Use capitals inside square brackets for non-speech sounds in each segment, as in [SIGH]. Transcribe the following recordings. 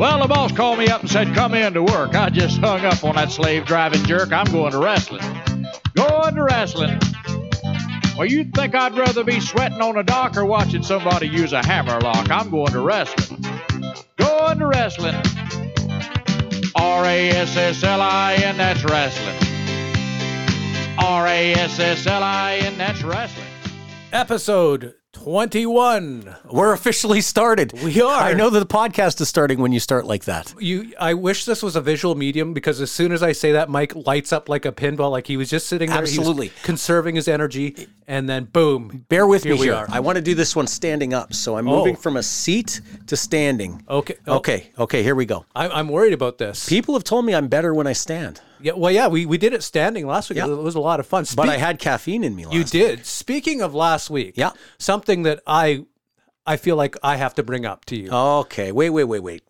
Well, the boss called me up and said, come in to work. I just hung up on that slave driving jerk. I'm going to wrestling. Going to wrestling. Well, you'd think I'd rather be sweating on a dock or watching somebody use a hammer lock. I'm going to wrestling. Going to wrestling. R A S S L I N, that's wrestling. R A S S L I N, that's wrestling. Episode 21. We're officially started. We are. I know that the podcast is starting when you start like that. You I wish this was a visual medium because as soon as I say that Mike lights up like a pinball like he was just sitting there he was Absolutely. conserving his energy and then boom. Bear with Here me we here. are. I want to do this one standing up. So I'm Oh. moving from a seat to standing. Okay. oh, Okay. Okay. Here we go. I, I'm worried about this. People have told me I'm better when I stand, Yeah, well, yeah, we, we did it standing last week. Yeah. It was a lot of fun. but I had caffeine in me last You did. Speaking of last week, Yeah. something that I I feel like I have to bring up to you. Okay. Wait, wait, wait, wait.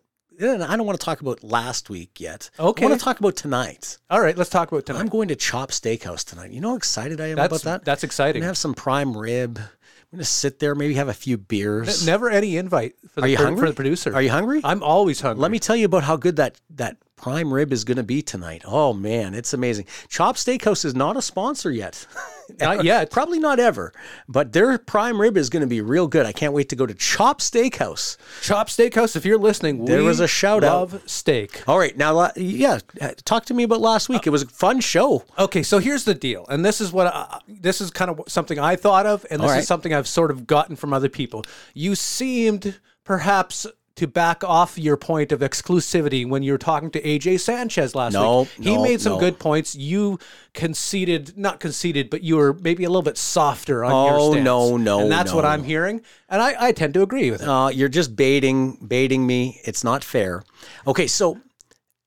I don't want to talk about last week yet. Okay. I want to talk about tonight. All right, let's talk about tonight. I'm going to Chop Steakhouse tonight. You know how excited I am that's about that? that's exciting. I'm going to have some prime rib. I'm going to sit there, maybe have a few beers. Never any invite for the, Are you pro- hungry? for the producer. Are you hungry? I'm always hungry. Let me tell you about how good that that prime rib is going to be tonight. Oh man, it's amazing. Chop Steakhouse is not a sponsor yet. [LAUGHS] Not [LAUGHS] yet. Probably not ever. But their prime rib is going to be real good. I can't wait to go to Chop Steakhouse. Chop Steakhouse, if you're listening, There was a shout out. love steak. All right, now uh, yeah, talk to me about last week. It was a fun show. Okay, so here's the deal, and this is what I, this is kind of something I thought of, and this right. is something I've sort of gotten from other people. You seemed perhaps to back off your point of exclusivity when you were talking to AJ Sanchez last No, week. He no, made some no. good points. You conceded, not conceded, but you were maybe a little bit softer on your Oh, stance. no, no, and that's what. I'm hearing, and I, I tend to agree with it. Uh, you're just baiting, baiting me. It's not fair. Okay, so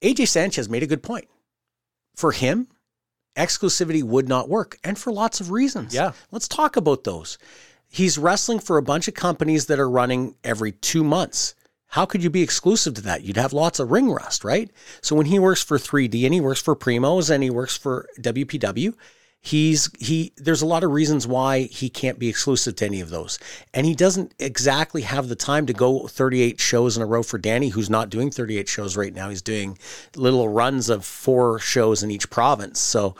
AJ Sanchez made a good point. For him, exclusivity would not work, and for lots of reasons. Yeah. Let's talk about those. He's wrestling for a bunch of companies that are running every two months. How could you be exclusive to that? You'd have lots of ring rust, right? So when he works for 3D and he works for Primos and he works for WPW, he's he there's a lot of reasons why he can't be exclusive to any of those. And he doesn't exactly have the time to go 38 shows in a row for danny who's not doing 38 shows right now. He's doing little runs of four shows in each province. So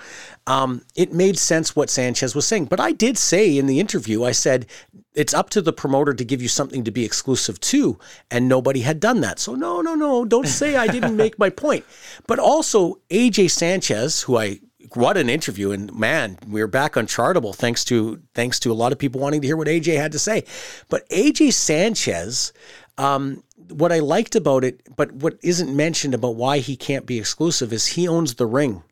um, it made sense what sanchez was saying. But i did say in the interview i said it's up to the promoter to give you something to be exclusive to and nobody had done that. So no no no don't say i didn't make my point. But also aj sanchez who i what an interview. And man we are back on chartable thanks to thanks to a lot of people wanting to hear what aj had to say. But aj sanchez um, what i liked about it but what isn't mentioned about why he can't be exclusive is he owns the ring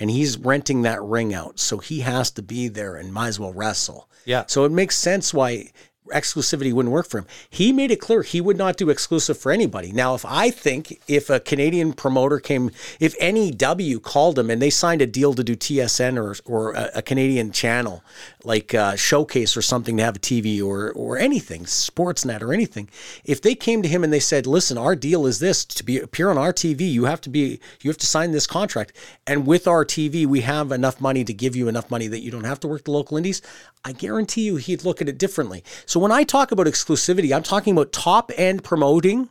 and he's renting that ring out. So he has to be there and might as well wrestle. Yeah. so it makes sense why exclusivity wouldn't work for him. He made it clear he would not do exclusive for anybody. Now, if I think if a Canadian promoter came, if NEW called him and they signed a deal to do TSN or or a, a Canadian channel like uh, Showcase or something to have a TV or or anything, Sportsnet or anything, if they came to him and they said, "Listen, our deal is this to be appear on our TV, you have to be you have to sign this contract, and with our TV, we have enough money to give you enough money that you don't have to work the local indies." I guarantee you he'd look at it differently. So when I talk about exclusivity, I'm talking about top end promoting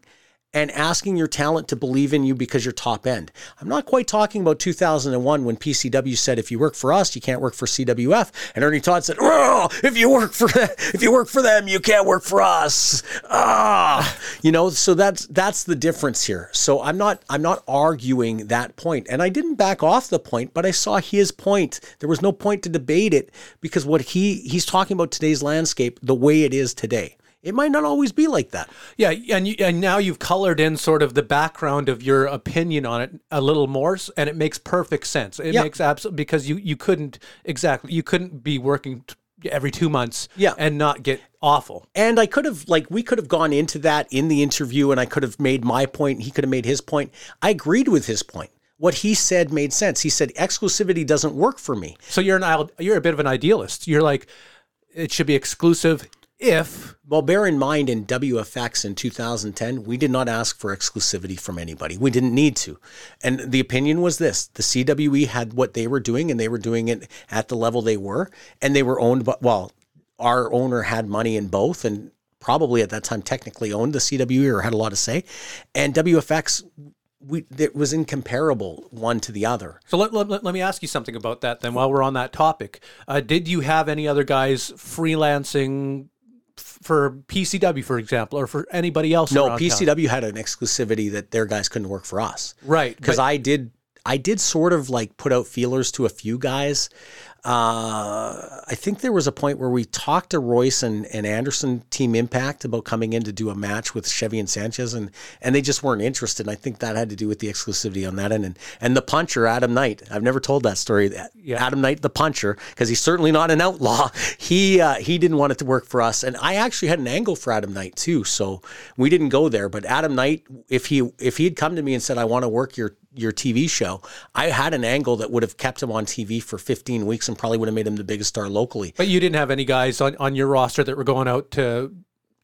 and asking your talent to believe in you because you're top end. I'm not quite talking about 2001 when PCW said if you work for us, you can't work for CWF, and Ernie Todd said, "Oh, if you work for if you work for them, you can't work for us." Ah, you know, so that's that's the difference here. So I'm not I'm not arguing that point, and I didn't back off the point, but I saw his point. There was no point to debate it because what he he's talking about today's landscape the way it is today. It might not always be like that. Yeah, and you, and now you've colored in sort of the background of your opinion on it a little more, and it makes perfect sense. It Yeah. makes absolute because you you couldn't exactly you couldn't be working t- every two months, Yeah. and not get awful. And I could have, like, we could have gone into that in the interview and I could have made my point. He could have made his point. I agreed with his point. What he said made sense. He said, exclusivity doesn't work for me. So you're an you're a bit of an idealist. You're like it should be exclusive if Well, bear in mind in WFX in 2010, we did not ask for exclusivity from anybody. We didn't need to. And the opinion was this the CWE had what they were doing and they were doing it at the level they were. And they were owned by, well, our owner had money in both and probably at that time technically owned the CWE or had a lot to say, and WFX. We, it was incomparable one to the other. So let, let, let me ask you something about that then while we're on that topic. Uh, did you have any other guys freelancing for PCW, for example, or for anybody else? No, around town? PCW had an exclusivity that their guys couldn't work for us. Right. because I did I did sort of like put out feelers to a few guys. Uh, I think there was a point where we talked to Royce and, and Anderson Team Impact about coming in to do a match with Chevy and Sanchez, and and they just weren't interested. And I think that had to do with the exclusivity on that end. And and the puncher Adam Knight, I've never told that story. Yeah. Adam Knight, the puncher, because he's certainly not an outlaw. [LAUGHS] He uh, he didn't want it to work for us, and I actually had an angle for Adam Knight too. So we didn't go there. But Adam Knight, if he if he had come to me and said, "I want to work your your TV show," I had an angle that would have kept him on TV for 15 weeks and probably would have made him the biggest star locally. But you didn't have any guys on, on your roster that were going out to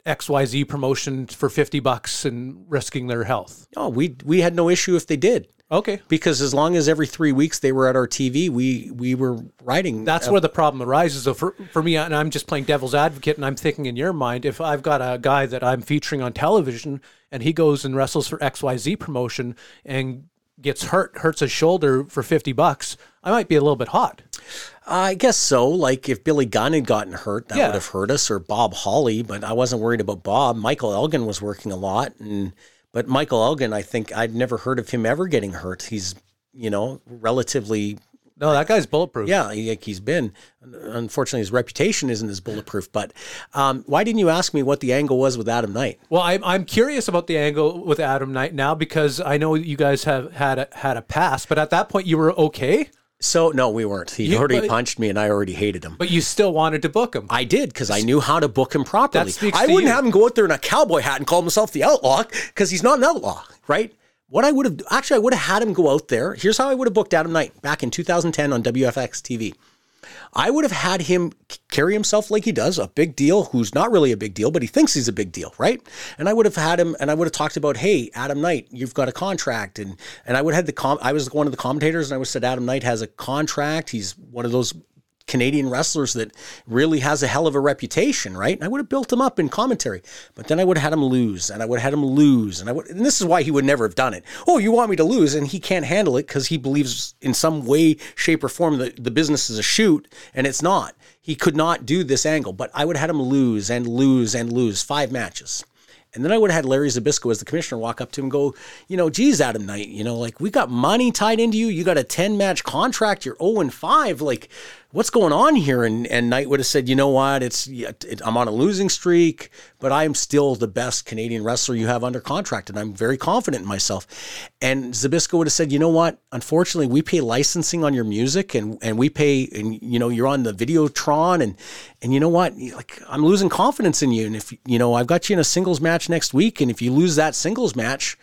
XYZ promotion for 50 bucks and risking their health. No, we we had no issue if they did. Okay. Because as long as every three weeks they were at our TV, we we were writing. That's where the problem arises. So for, for me, and I'm just playing devil's advocate, and I'm thinking in your mind, if I've got a guy that I'm featuring on television and he goes and wrestles for XYZ promotion and gets hurt, hurts his shoulder for 50 bucks, I might be a little bit hot. I guess so. Like if Billy Gunn had gotten hurt, that Yeah. would have hurt us, or Bob Holly. But I wasn't worried about Bob. Michael Elgin was working a lot, and but Michael Elgin, I think I'd never heard of him ever getting hurt. He's you know relatively No, that guy's bulletproof. yeah, he, like he's been. Unfortunately, his reputation isn't as bulletproof. But um, why didn't you ask me what the angle was with Adam Knight? Well, I'm, I'm curious about the angle with Adam Knight now because I know you guys have had a, had a pass, but at that point you were okay, So no, we weren't. He You- already but- punched me, and I already hated him. but you still wanted to book him. I did because I knew how to book him properly. I wouldn't you. have him go out there in a cowboy hat and call himself the outlaw because he's not an outlaw, right? What I would have actually, I would have had him go out there. Here's how I would have booked Adam Knight back in 2010 on WFX TV. I would have had him carry himself like he does, a big deal who's not really a big deal, but he thinks he's a big deal, right? And I would have had him, and I would have talked about, hey, Adam Knight, you've got a contract, and and I would have had the com. I was one of the commentators, and I would have said Adam Knight has a contract. He's one of those Canadian wrestlers that really has a hell of a reputation, right? And I would have built him up in commentary, but then I would have had him lose, and I would have had him lose, and I would. And this is why he would never have done it. Oh, you want me to lose, and he can't handle it because he believes in some way, shape, or form that the business is a shoot, and it's not. He could not do this angle, but I would have had him lose and lose and lose five matches. And then I would have had Larry Zabisco as the commissioner walk up to him and go, you know, geez, Adam Knight, you know, like we got money tied into you. You got a 10 match contract. You're 0 and 5. Like, what's going on here? And, and Knight would have said, you know what? It's, it, I'm on a losing streak, but I am still the best Canadian wrestler you have under contract. And I'm very confident in myself. And Zabisco would have said, you know what? Unfortunately, we pay licensing on your music and, and we pay, and, you know, you're on the Videotron and, and you know what? Like, I'm losing confidence in you. And if, you know, I've got you in a singles match next week. And if you lose that singles match,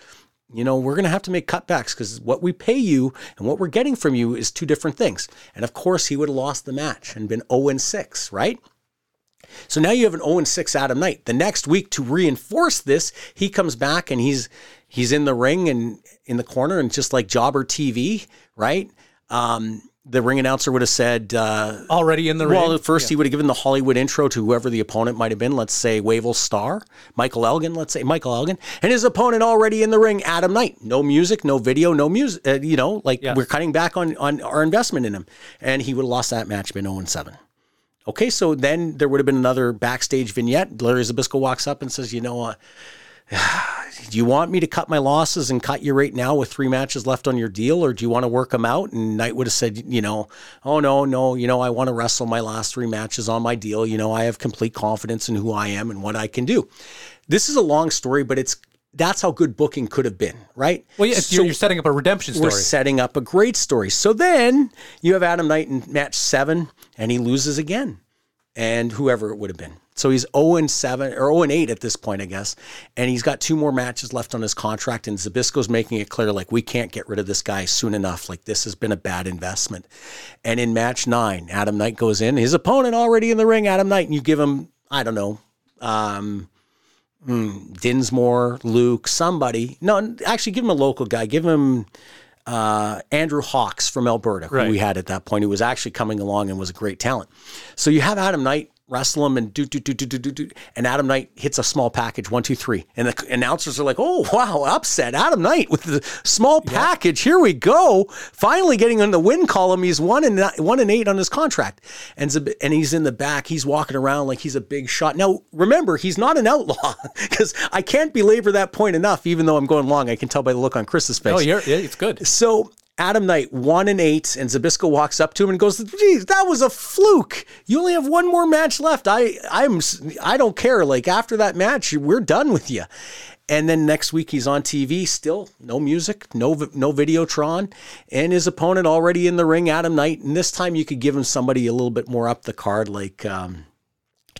you know, we're going to have to make cutbacks because what we pay you and what we're getting from you is two different things. And of course, he would have lost the match and been 0 and 6, right? So now you have an 0 and 6 Adam Knight. The next week, to reinforce this, he comes back and he's he's in the ring and in the corner and just like Jobber TV, right? Um, the ring announcer would have said, uh, Already in the ring. well, first he would have given the Hollywood intro to whoever the opponent might have been. Let's say Wavell Starr, Michael Elgin. Let's say Michael Elgin, and his opponent already in the ring, Adam Knight. No music, no video, no music. Uh, you know, like Yeah. we're cutting back on on our investment in him, and he would have lost that match, been zero and seven. Okay, so then there would have been another backstage vignette. Larry Zabisco walks up and says, "You know, uh, [SIGHS] do you want me to cut my losses and cut you right now with three matches left on your deal, or do you want to work them out? And Knight would have said, you know, oh no, no, you know, I want to wrestle my last three matches on my deal. You know, I have complete confidence in who I am and what I can do. This is a long story, but it's that's how good booking could have been, right? well, yeah, So- you're, you're setting up a redemption story. we're setting up a great story. So then you have Adam Knight in match seven, and he loses again, and whoever it would have been. So he's 0 and 7 or 0 and 8 at this point, I guess. And he's got two more matches left on his contract. And Zabisco's making it clear, like, we can't get rid of this guy soon enough. Like, this has been a bad investment. And in match nine, Adam Knight goes in, his opponent already in the ring, Adam Knight, and you give him, I don't know, um, hmm, Dinsmore, Luke, somebody. No, actually, give him a local guy. Give him uh, Andrew Hawks from Alberta, who Right. we had at that point, who was actually coming along and was a great talent. So you have Adam Knight wrestle him and do do do do do do do. And Adam Knight hits a small package one two three, and the announcers are like, "Oh wow, upset Adam Knight with the small package. Here we go, finally getting on the win column. He's one and one and eight on his contract, and and he's in the back. He's walking around like he's a big shot. Now remember, he's not an outlaw [LAUGHS] because I can't belabor that point enough. Even though I'm going long, I can tell by the look on Chris's face. Oh, yeah, it's good. So Adam Knight one and eight, and Zabisco walks up to him and goes, "Geez, that was a fluke. You only have one more match left. I, I'm, I don't care. Like after that match, we're done with you." And then next week he's on TV, still no music, no no Videotron, and his opponent already in the ring, Adam Knight. And this time you could give him somebody a little bit more up the card, like. Um,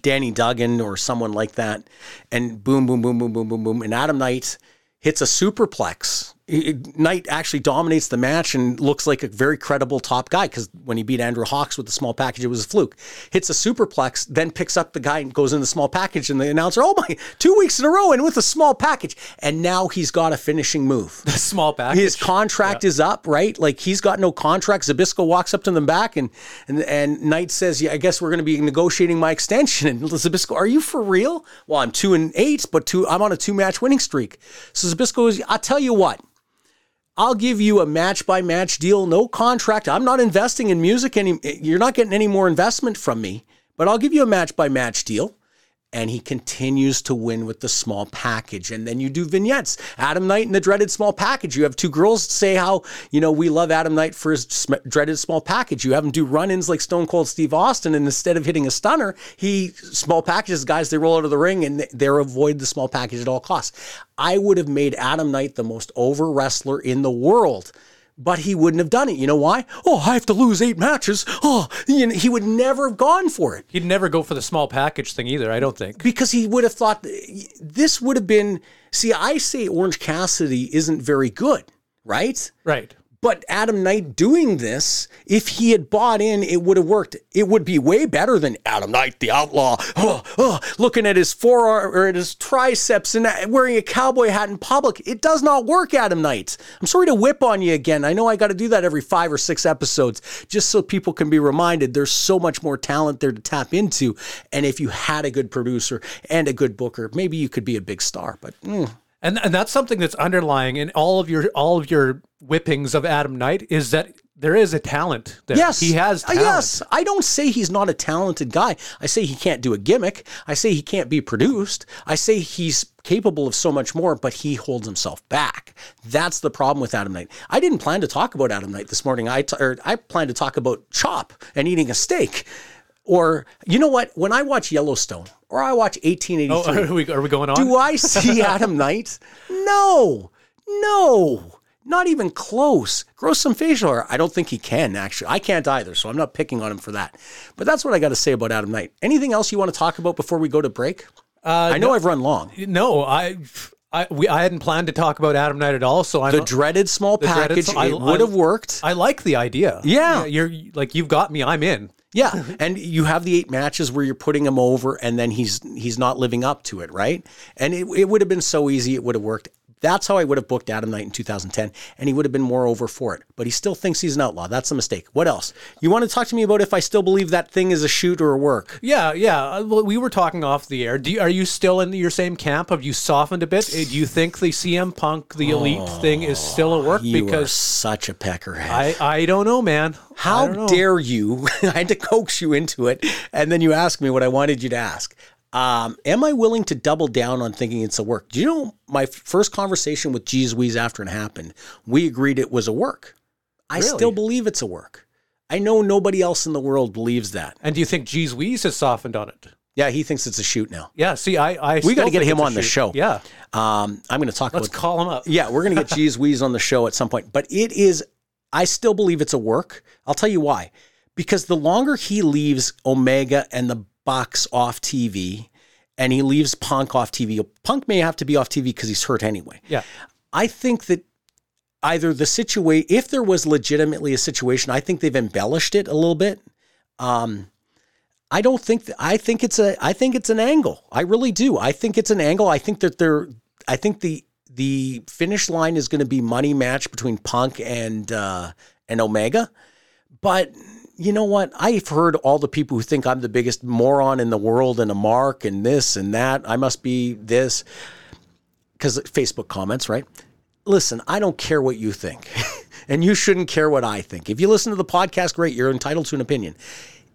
Danny Duggan or someone like that, and boom, boom, boom, boom, boom, boom, boom, and Adam Knight hits a superplex. Knight actually dominates the match and looks like a very credible top guy because when he beat Andrew Hawks with the small package, it was a fluke. Hits a superplex, then picks up the guy and goes in the small package, and the announcer, oh my, two weeks in a row and with a small package. And now he's got a finishing move. The [LAUGHS] small package. His contract is up, right? Like he's got no contract. Zabisco walks up to the back and and and Knight says, "Yeah, I guess we're going to be negotiating my extension." And Zabisco, "Are you for real?" Well, I'm two and eight, but two. I'm on a two match winning streak. So Zabisco is. I'll tell you what. I'll give you a match by match deal, no contract. I'm not investing in music any. You're not getting any more investment from me, but I'll give you a match by match deal and he continues to win with the small package. And then you do vignettes. Adam Knight and the dreaded small package. You have two girls say how, you know, we love Adam Knight for his sm- dreaded small package. You have him do run ins like Stone Cold Steve Austin. And instead of hitting a stunner, he small packages guys, they roll out of the ring and they're avoid the small package at all costs. I would have made Adam Knight the most over wrestler in the world but he wouldn't have done it. You know why? Oh, I have to lose eight matches. Oh, you know, he would never have gone for it. He'd never go for the small package thing either, I don't think. Because he would have thought this would have been. See, I say Orange Cassidy isn't very good, right? Right. But Adam Knight doing this, if he had bought in, it would have worked. It would be way better than Adam Knight, the outlaw, oh, oh, looking at his forearm or at his triceps and wearing a cowboy hat in public. It does not work, Adam Knight. I'm sorry to whip on you again. I know I got to do that every five or six episodes just so people can be reminded there's so much more talent there to tap into. And if you had a good producer and a good booker, maybe you could be a big star. But mm, And and that's something that's underlying in all of your all of your whippings of Adam Knight is that there is a talent there. Yes. He has Uh, talent. Yes. I don't say he's not a talented guy. I say he can't do a gimmick. I say he can't be produced. I say he's capable of so much more, but he holds himself back. That's the problem with Adam Knight. I didn't plan to talk about Adam Knight this morning. I t- or I planned to talk about chop and eating a steak. Or you know what? When I watch Yellowstone or I watch 1883, Oh, [LAUGHS] are we, are we going on? do I see [LAUGHS] Adam Knight? No, no, not even close. Grow some facial hair. I don't think he can, actually. I can't either, so I'm not picking on him for that. But that's what I got to say about Adam Knight. Anything else you want to talk about before we go to break? Uh, I know I've run long. no, I I we I hadn't planned to talk about Adam Knight at all, so I'm The dreaded small dreaded- package, I- it would have worked. I like the idea. Yeah. You're like you've got me. I'm in. Yeah, and you have the eight matches where you're putting him over, and then he's he's not living up to it, right? And it, it would have been so easy; it would have worked. That's how I would have booked Adam Knight in 2010, and he would have been more over for it. But he still thinks he's an outlaw. That's a mistake. What else? You want to talk to me about if I still believe that thing is a shoot or a work? Yeah, yeah. Uh, well, We were talking off the air. Do you, are you still in your same camp? Have you softened a bit? Uh, Do you think the CM Punk, the Elite thing, is still a work? Oh, because such a peckerhead. I, I don't know, man. How know. dare you? [LAUGHS] I had to coax you into it, and then you ask me what I wanted you to ask. Um, am I willing to double down on thinking it's a work? Do you know my first conversation with G's Weez after it happened? We agreed it was a work. I Really? still believe it's a work. I know nobody else in the world believes that. And do you think Jeez Weeze has softened on it? Yeah, he thinks it's a shoot now. Yeah. See, I, I We got to get him on the show. Yeah. Um, I'm going to talk Let's about call him up. Yeah, we're going to get [LAUGHS] G's Weeze on the show at some point. But it is, I still believe it's a work. I'll tell you why. Because the longer he leaves Omega and the Bucks off TV and he leaves Punk off TV, Punk may have to be off TV because he's hurt anyway. Yeah. I think that either the situation, if there was legitimately a situation, I think they've embellished it a little bit. Um, I don't think that, I think it's a I think it's an angle. I really do. I think it's an angle. I think that they're I think the the finish line is going to be money match between Punk and uh and Omega. But you know what? I've heard all the people who think I'm the biggest moron in the world and a mark and this and that. I must be this because Facebook comments, right? Listen, I don't care what you think, [LAUGHS] and you shouldn't care what I think. If you listen to the podcast, great, you're entitled to an opinion.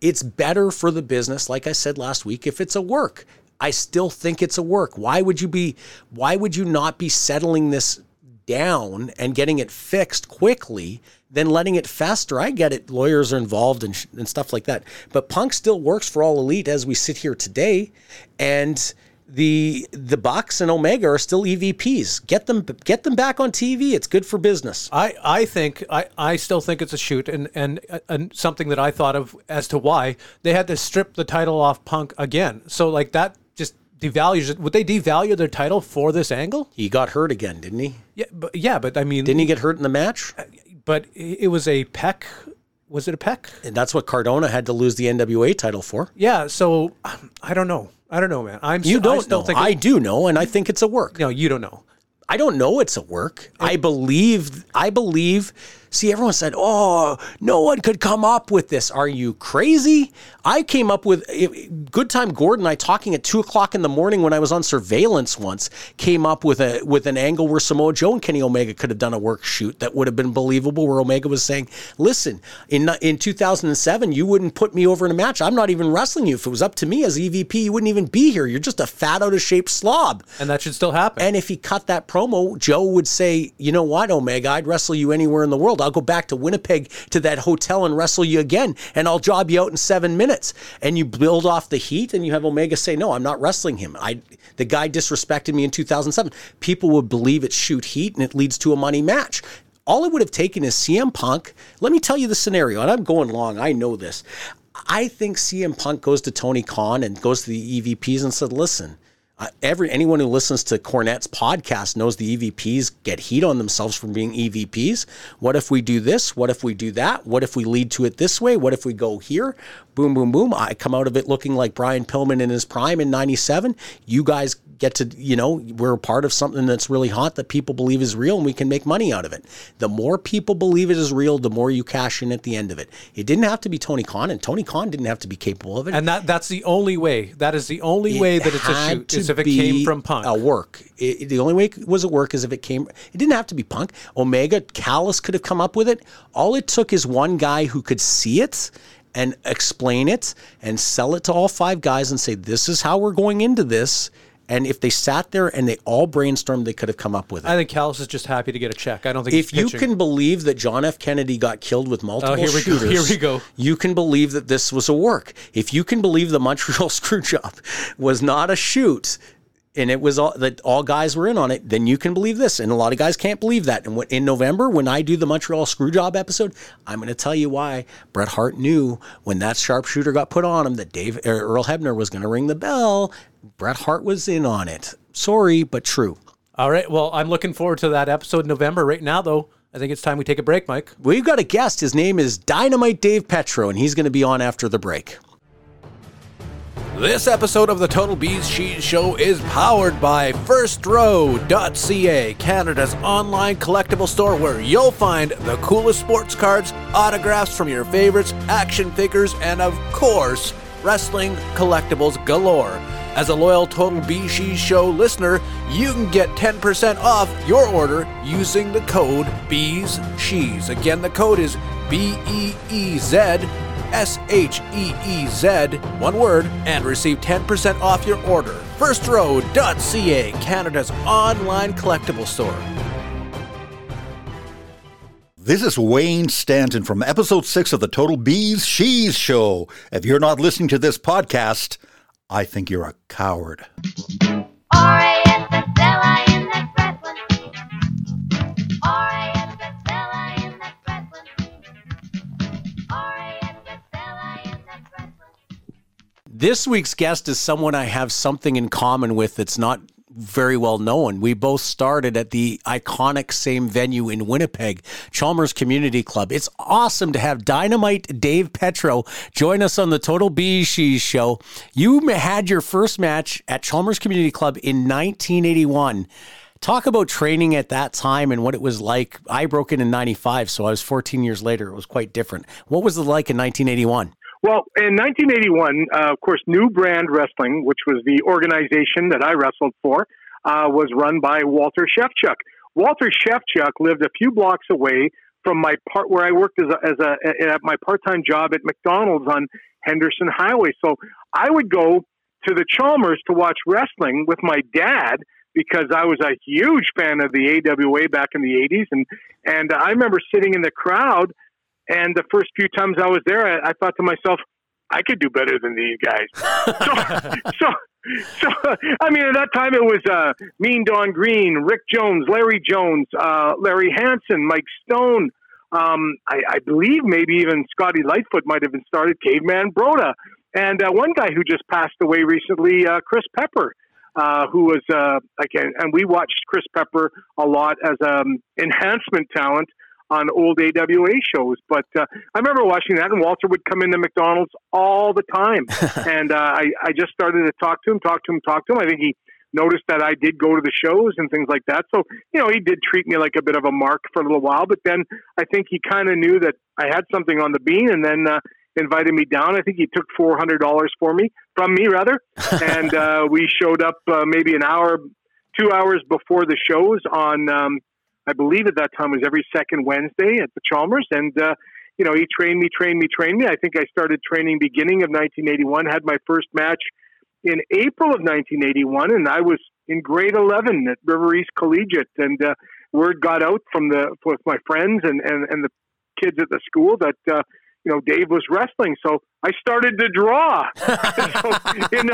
It's better for the business, like I said last week, if it's a work. I still think it's a work. Why would you be why would you not be settling this down and getting it fixed quickly than letting it fester? I get it. Lawyers are involved and, and stuff like that. But Punk still works for All Elite as we sit here today. And the the Bucks and Omega are still EVPs. Get them get them back on TV. It's good for business. I, I think I, I still think it's a shoot and, and and something that I thought of as to why they had to strip the title off Punk again. So like that just devalues it. Would they devalue their title for this angle? He got hurt again, didn't he? Yeah, but yeah, but I mean, Didn't he get hurt in the match? Uh, but it was a peck. Was it a peck? And that's what Cardona had to lose the NWA title for. Yeah. So I don't know. I don't know, man. I'm You I don't still know. think I do know, and I think it's a work. no, you don't know. I don't know it's a work. I believe I believe see everyone said, "Oh, no one could come up with this." Are you crazy? I came up with eh, Good Time Gordon. I talking at two o'clock in the morning when I was on surveillance once. Came up with a with an angle where Samoa Joe and Kenny Omega could have done a work shoot that would have been believable. Where Omega was saying, "Listen, in in 2007, you wouldn't put me over in a match. I'm not even wrestling you. If it was up to me as EVP, you wouldn't even be here. You're just a fat out of shape slob." And that should still happen. And if he cut that promo, Joe would say, you know what, Omega, I'd wrestle you anywhere in the world. I'll go back to Winnipeg to that hotel and wrestle you again, and I'll job you out in seven minutes. And you build off the heat, and you have Omega say, no, I'm not wrestling him. I the guy disrespected me in 2007. People would believe it's shoot heat, and it leads to a money match. All it would have taken is CM Punk. Let me tell you the scenario, and I'm going long. I know this. I think CM Punk goes to Tony Khan and goes to the EVPs and said, listen, every anyone who listens to Cornette's podcast knows the EVPs get heat on themselves from being EVPs. What if we do this? What if we do that? What if we lead to it this way? What if we go here? Boom, boom, boom. I come out of it looking like Brian Pillman in his prime in 97. You guys get to, you know, we're a part of something that's really hot that people believe is real and we can make money out of it. The more people believe it is real, the more you cash in at the end of it. It didn't have to be Tony Khan, and Tony Khan didn't have to be capable of it. and that that's the only way. That is the only way that it's a shoot. Is if it came from Punk. A work. It- it- the only way it was a work is if it came. It didn't have to be Punk. Omega, Callis could have come up with it. All it took is one guy who could see it and explain it and sell it to all five guys and say, "This is how we're going into this." And if they sat there and they all brainstormed, they could have come up with it. I think Callis is just happy to get a check. I don't think if you can believe that John F. Kennedy got killed with multiple Oh, here we go. [LAUGHS] shooters, Here we go. You can believe that this was a work. If you can believe the Montreal [LAUGHS] Screwjob was not a shoot, and it was all that all guys were in on it, then you can believe this. And a lot of guys can't believe that. And when, in November, when I do the Montreal Screwjob episode, I'm going to tell you why Bret Hart knew when that sharpshooter got put on him that Dave er, Earl Hebner was going to ring the bell. Bret Hart was in on it. Sorry, but true. All right. Well, I'm looking forward to that episode in November. Right now, though, I think it's time we take a break, Mike. We've got a guest. His name is Dynamite Dave Petro, and he's going to be on after the break. This episode of the Total BeezSheez Show is powered by FirstRow.ca, Canada's online collectible store where you'll find the coolest sports cards, autographs from your favorites, action figures, and of course, wrestling collectibles galore. As a loyal Total Cheese Show listener, you can get 10% off your order using the code Bees Cheese. Again, the code is B E E Z S H E E Z, one word, and receive 10% off your order. FirstRow.ca, Canada's online collectible store. This is Wayne Stanton from episode six of the Total BeezSheez Show. If you're not listening to this podcast, I think you're a coward. This week's guest is someone I have something in common with that's not very well known. We both started at the iconic same venue in Winnipeg, Chalmers Community Club. It's awesome to have Dynamite Dave Petro join us on the Total She's show. You had your first match at Chalmers Community Club in 1981. Talk about training at that time and what it was like. I broke in in 95, so I was 14 years later. It was quite different. What was it like in 1981? Well, in 1981, uh, of course, New Brand Wrestling, which was the organization that I wrestled for, uh, was run by Walter Shefchyk. Walter Shefchyk lived a few blocks away from my part where I worked as a, as a at my part-time job at McDonald's on Henderson Highway. So I would go to the Chalmers to watch wrestling with my dad because I was a huge fan of the AWA back in the 80s and and I remember sitting in the crowd and the first few times I was there I, I thought to myself I could do better than these guys. [LAUGHS] so, so so I mean, at that time it was uh, Mean Don Green, Rick Jones, Larry Jones, uh, Larry Hansen, Mike Stone. Um, I, I believe maybe even Scotty Lightfoot might have been started. Caveman Broda, and uh, one guy who just passed away recently, uh, Chris Pepper. Uh, who was uh, again, and we watched Chris Pepper a lot as um, enhancement talent on old AWA shows. But uh, I remember watching that, and Walter would come into McDonald's all the time, [LAUGHS] and uh, I, I just started to talk to him, talk to him, talk to him. I think he noticed that I did go to the shows and things like that. So you know, he did treat me like a bit of a mark for a little while, but then I think he kind of knew that I had something on the bean, and then. Uh, invited me down i think he took $400 for me from me rather [LAUGHS] and uh, we showed up uh, maybe an hour two hours before the shows on um, I believe at that time was every second Wednesday at the Chalmers, and uh, you know he trained me, trained me, trained me. I think I started training beginning of 1981. Had my first match in April of 1981, and I was in grade 11 at River East Collegiate, and uh, word got out from the with my friends and and, and the kids at the school that uh, you know Dave was wrestling, so I started to draw. [LAUGHS] so in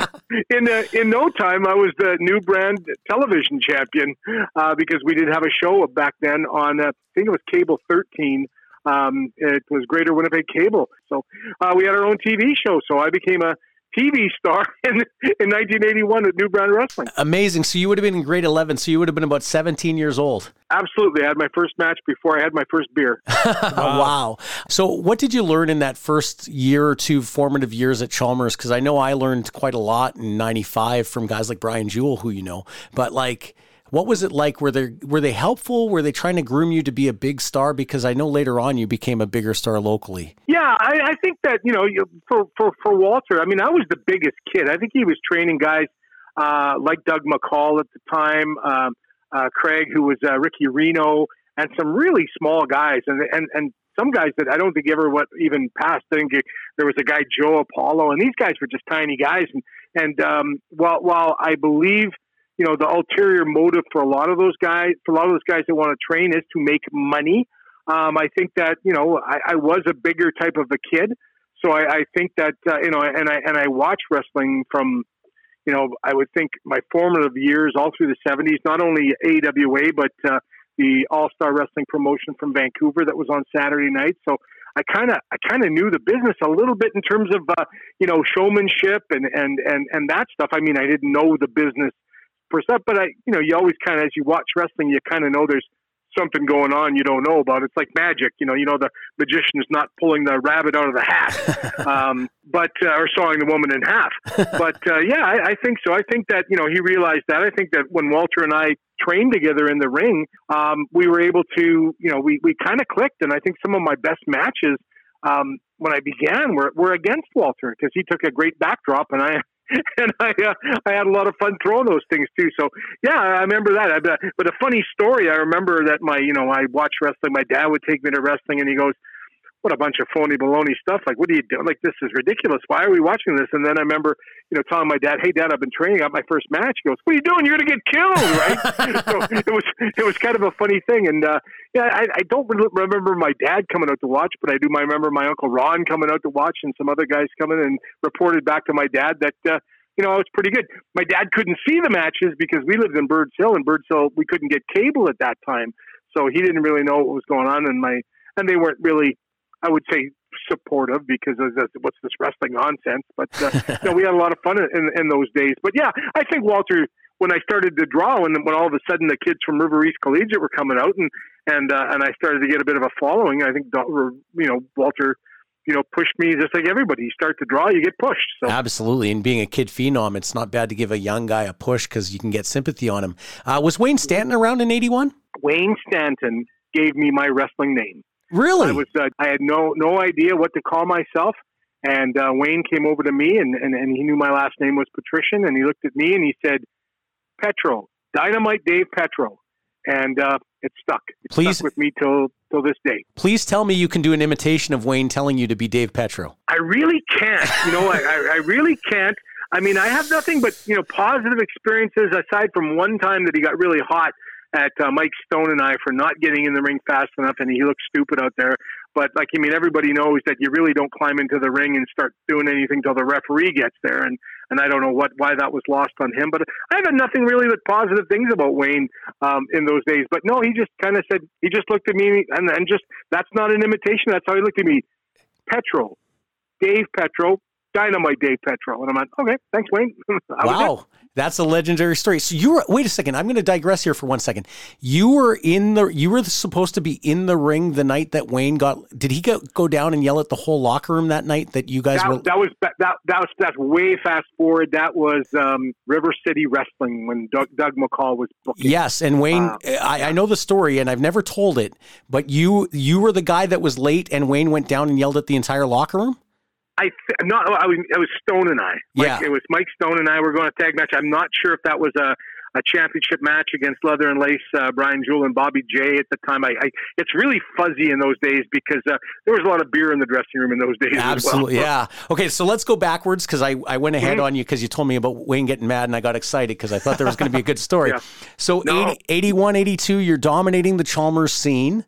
in in no time, I was the new brand television champion uh, because we did have a show back then on uh, I think it was cable thirteen. Um, it was Greater Winnipeg Cable, so uh, we had our own TV show. So I became a TV star [LAUGHS] in, in 1981 at New Brand Wrestling. Amazing. So you would have been in grade 11. So you would have been about 17 years old. Absolutely. I had my first match before I had my first beer. [LAUGHS] Oh, wow. So what did you learn in that first year or two formative years at Chalmers? Because I know I learned quite a lot in 95 from guys like Brian Jewell, who you know. But like, what was it like? Were they were they helpful? Were they trying to groom you to be a big star? Because I know later on you became a bigger star locally. Yeah, I, I think that you know for for for Walter. I mean, I was the biggest kid. I think he was training guys uh, like Doug McCall at the time, um, uh, Craig, who was uh, Ricky Reno, and some really small guys, and and and some guys that I don't think ever what even passed. I think there was a guy Joe Apollo, and these guys were just tiny guys. And and um, while while I believe you know the ulterior motive for a lot of those guys, for a lot of those guys that want to train, is to make money. Um, I think that you know I, I was a bigger type of a kid, so I, I think that uh, you know, and I and I watched wrestling from you know I would think my formative years all through the '70s, not only AWA but uh, the All Star Wrestling promotion from Vancouver that was on Saturday night. So I kind of I kind of knew the business a little bit in terms of uh, you know showmanship and and and and that stuff. I mean, I didn't know the business per se, but I you know you always kind of as you watch wrestling, you kind of know there's something going on you don't know about. It's like magic, you know. You know the magician is not pulling the rabbit out of the hat, [LAUGHS] um, but uh, or sawing the woman in half. [LAUGHS] But uh, yeah, I, I think so. I think that you know he realized that. I think that when Walter and I trained together in the ring, um, we were able to you know we we kind of clicked, and I think some of my best matches. Um, when I began, were, were against Walter because he took a great backdrop, and I [LAUGHS] and I uh, I had a lot of fun throwing those things too. So yeah, I remember that. I, but- but a funny story, I remember that my you know I watched wrestling. My dad would take me to wrestling, and he goes, "What a bunch of phony baloney stuff! Like, what are you doing? Like, this is ridiculous. Why are we watching this?" And then I remember you know telling my dad, "Hey, Dad, I've been training. I got my first match." He goes, "What are you doing? You're going to get killed, right?" [LAUGHS] so it was it was kind of a funny thing, and uh, yeah, I, I don't re- remember my dad coming out to watch, but I do my remember my uncle Ron coming out to watch, and some other guys coming and reported back to my dad that. Uh, you know, I was pretty good. My dad couldn't see the matches because we lived in Birds Hill, and Birds Hill we couldn't get cable at that time, so he didn't really know what was going on. And my and they weren't really, I would say, supportive because what's this wrestling nonsense. But uh, [LAUGHS] you know, we had a lot of fun in, in those days. But yeah, I think Walter, when I started to draw, and when all of a sudden the kids from River East Collegiate were coming out, and and uh, and I started to get a bit of a following, I think you know Walter you know, pushed me just like everybody. You start to draw, you get pushed. So Absolutely. And being a kid phenom, it's not bad to give a young guy a push because you can get sympathy on him. Uh, was Wayne Stanton around in 81? Wayne Stanton gave me my wrestling name. Really? I was uh, I had no no idea what to call myself, and uh, Wayne came over to me and, and and he knew my last name was Patrician, and he looked at me and he said, "Petro, Dynamite Dave Petro," and uh, it stuck. It Please- stuck with me till till this day. Please tell me you can do an imitation of Wayne telling you to be Dave Petro. I really can't. You know, I, I, I really can't. I mean, I have nothing but you know positive experiences aside from one time that he got really hot at uh, Mike Stone and I for not getting in the ring fast enough, and he looked stupid out there. But like, I mean, everybody knows that you really don't climb into the ring and start doing anything till the referee gets there, and and I don't know what why that was lost on him. But I have nothing really but positive things about Wayne um, in those days. But no, he just kind of said he just looked at me and and just that's not an imitation. That's how he looked at me. Petro, Dave Petro, Dynamite Dave Petro. And I'm like, okay, thanks, Wayne. [LAUGHS] That. Wow. That's a legendary story. So you were wait a second. I'm going to digress here for one second. You were in the you were supposed to be in the ring the night that Wayne got. Did he go go down and yell at the whole locker room that night that you guys were? That, that was that, that that was that's way fast forward. That was um, River City Wrestling when Doug, Doug McCall was booking. Yes, and Wayne, Wow. I, I know the story, and I've never told it. But you you were the guy that was late, and Wayne went down and yelled at the entire locker room. I th- not I was it was Stone and I. Mike, Yeah. it was Mike Stone and I were going to tag match. I'm not sure if that was a a championship match against Leather and Lace, uh, Brian Jewell and Bobby J at the time. I, I it's really fuzzy in those days because uh, there was a lot of beer in the dressing room in those days. Absolutely, as well. yeah. Okay, so let's go backwards because I, I went Mm-hmm. ahead on you because you told me about Wayne getting mad and I got excited because I thought there was going to be a good story. [LAUGHS] Yeah. So No. 80, 81, 82, you're dominating the Chalmers scene.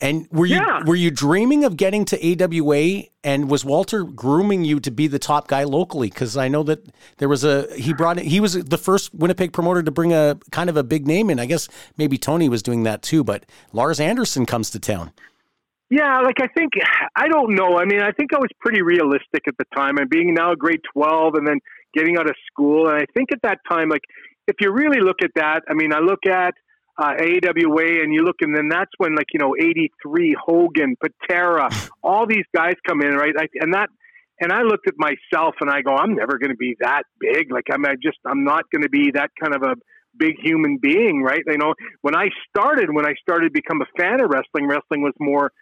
And were you Yeah. were you dreaming of getting to AWA? And was Walter grooming you to be the top guy locally? Because I know that there was a he brought he was the first Winnipeg promoter to bring a kind of a big name in. I guess maybe Tony was doing that too, but Lars Anderson comes to town. Yeah, like I think I don't know. I mean, I think I was pretty realistic at the time, and being now a grade twelve, and then getting out of school, and I think at that time, like if you really look at that, I mean, I look at uh, AWA, and you look, and then that's when like you know eighty three Hogan, Patera, all these guys come in, right? Like, and that, and I looked at myself, and I go, I'm never going to be that big. Like I'm I just, I'm not going to be that kind of a big human being, right? You know, when I started, when I started to become a fan of wrestling, wrestling was more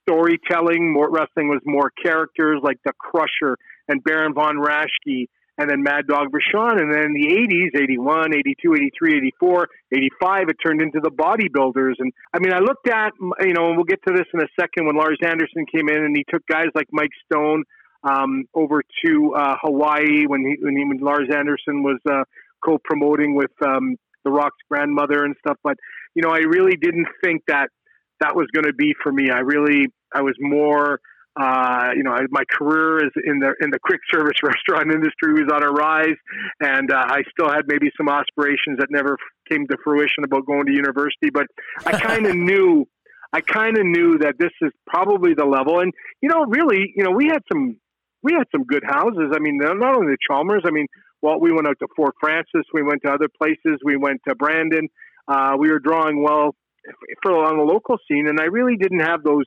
storytelling. More wrestling was more characters like the Crusher and Baron von Raschke and then Mad Dog Vachon. And then in the 80s, 81, 82, 83, 84, 85, it turned into the bodybuilders. And I mean, I looked at, you know, and we'll get to this in a second when Lars Anderson came in and he took guys like Mike Stone um, over to uh, Hawaii when, he, when, he, when Lars Anderson was uh, co promoting with um, The Rock's grandmother and stuff. But, you know, I really didn't think that that was going to be for me. I really, I was more, uh, you know, I- my career is in the in the quick service [LAUGHS] restaurant industry was on a rise, and uh, I still had maybe some aspirations that never came to fruition about going to university. But I [LAUGHS] kind of knew, I kind of knew that this is probably the level. And you know, really, you know, we had some, we had some good houses. I mean, not only the Chalmers. I mean, well, we went out to Fort Frances. We went to other places. We went to Brandon. Uh, we were drawing well for on the local scene, and I really didn't have those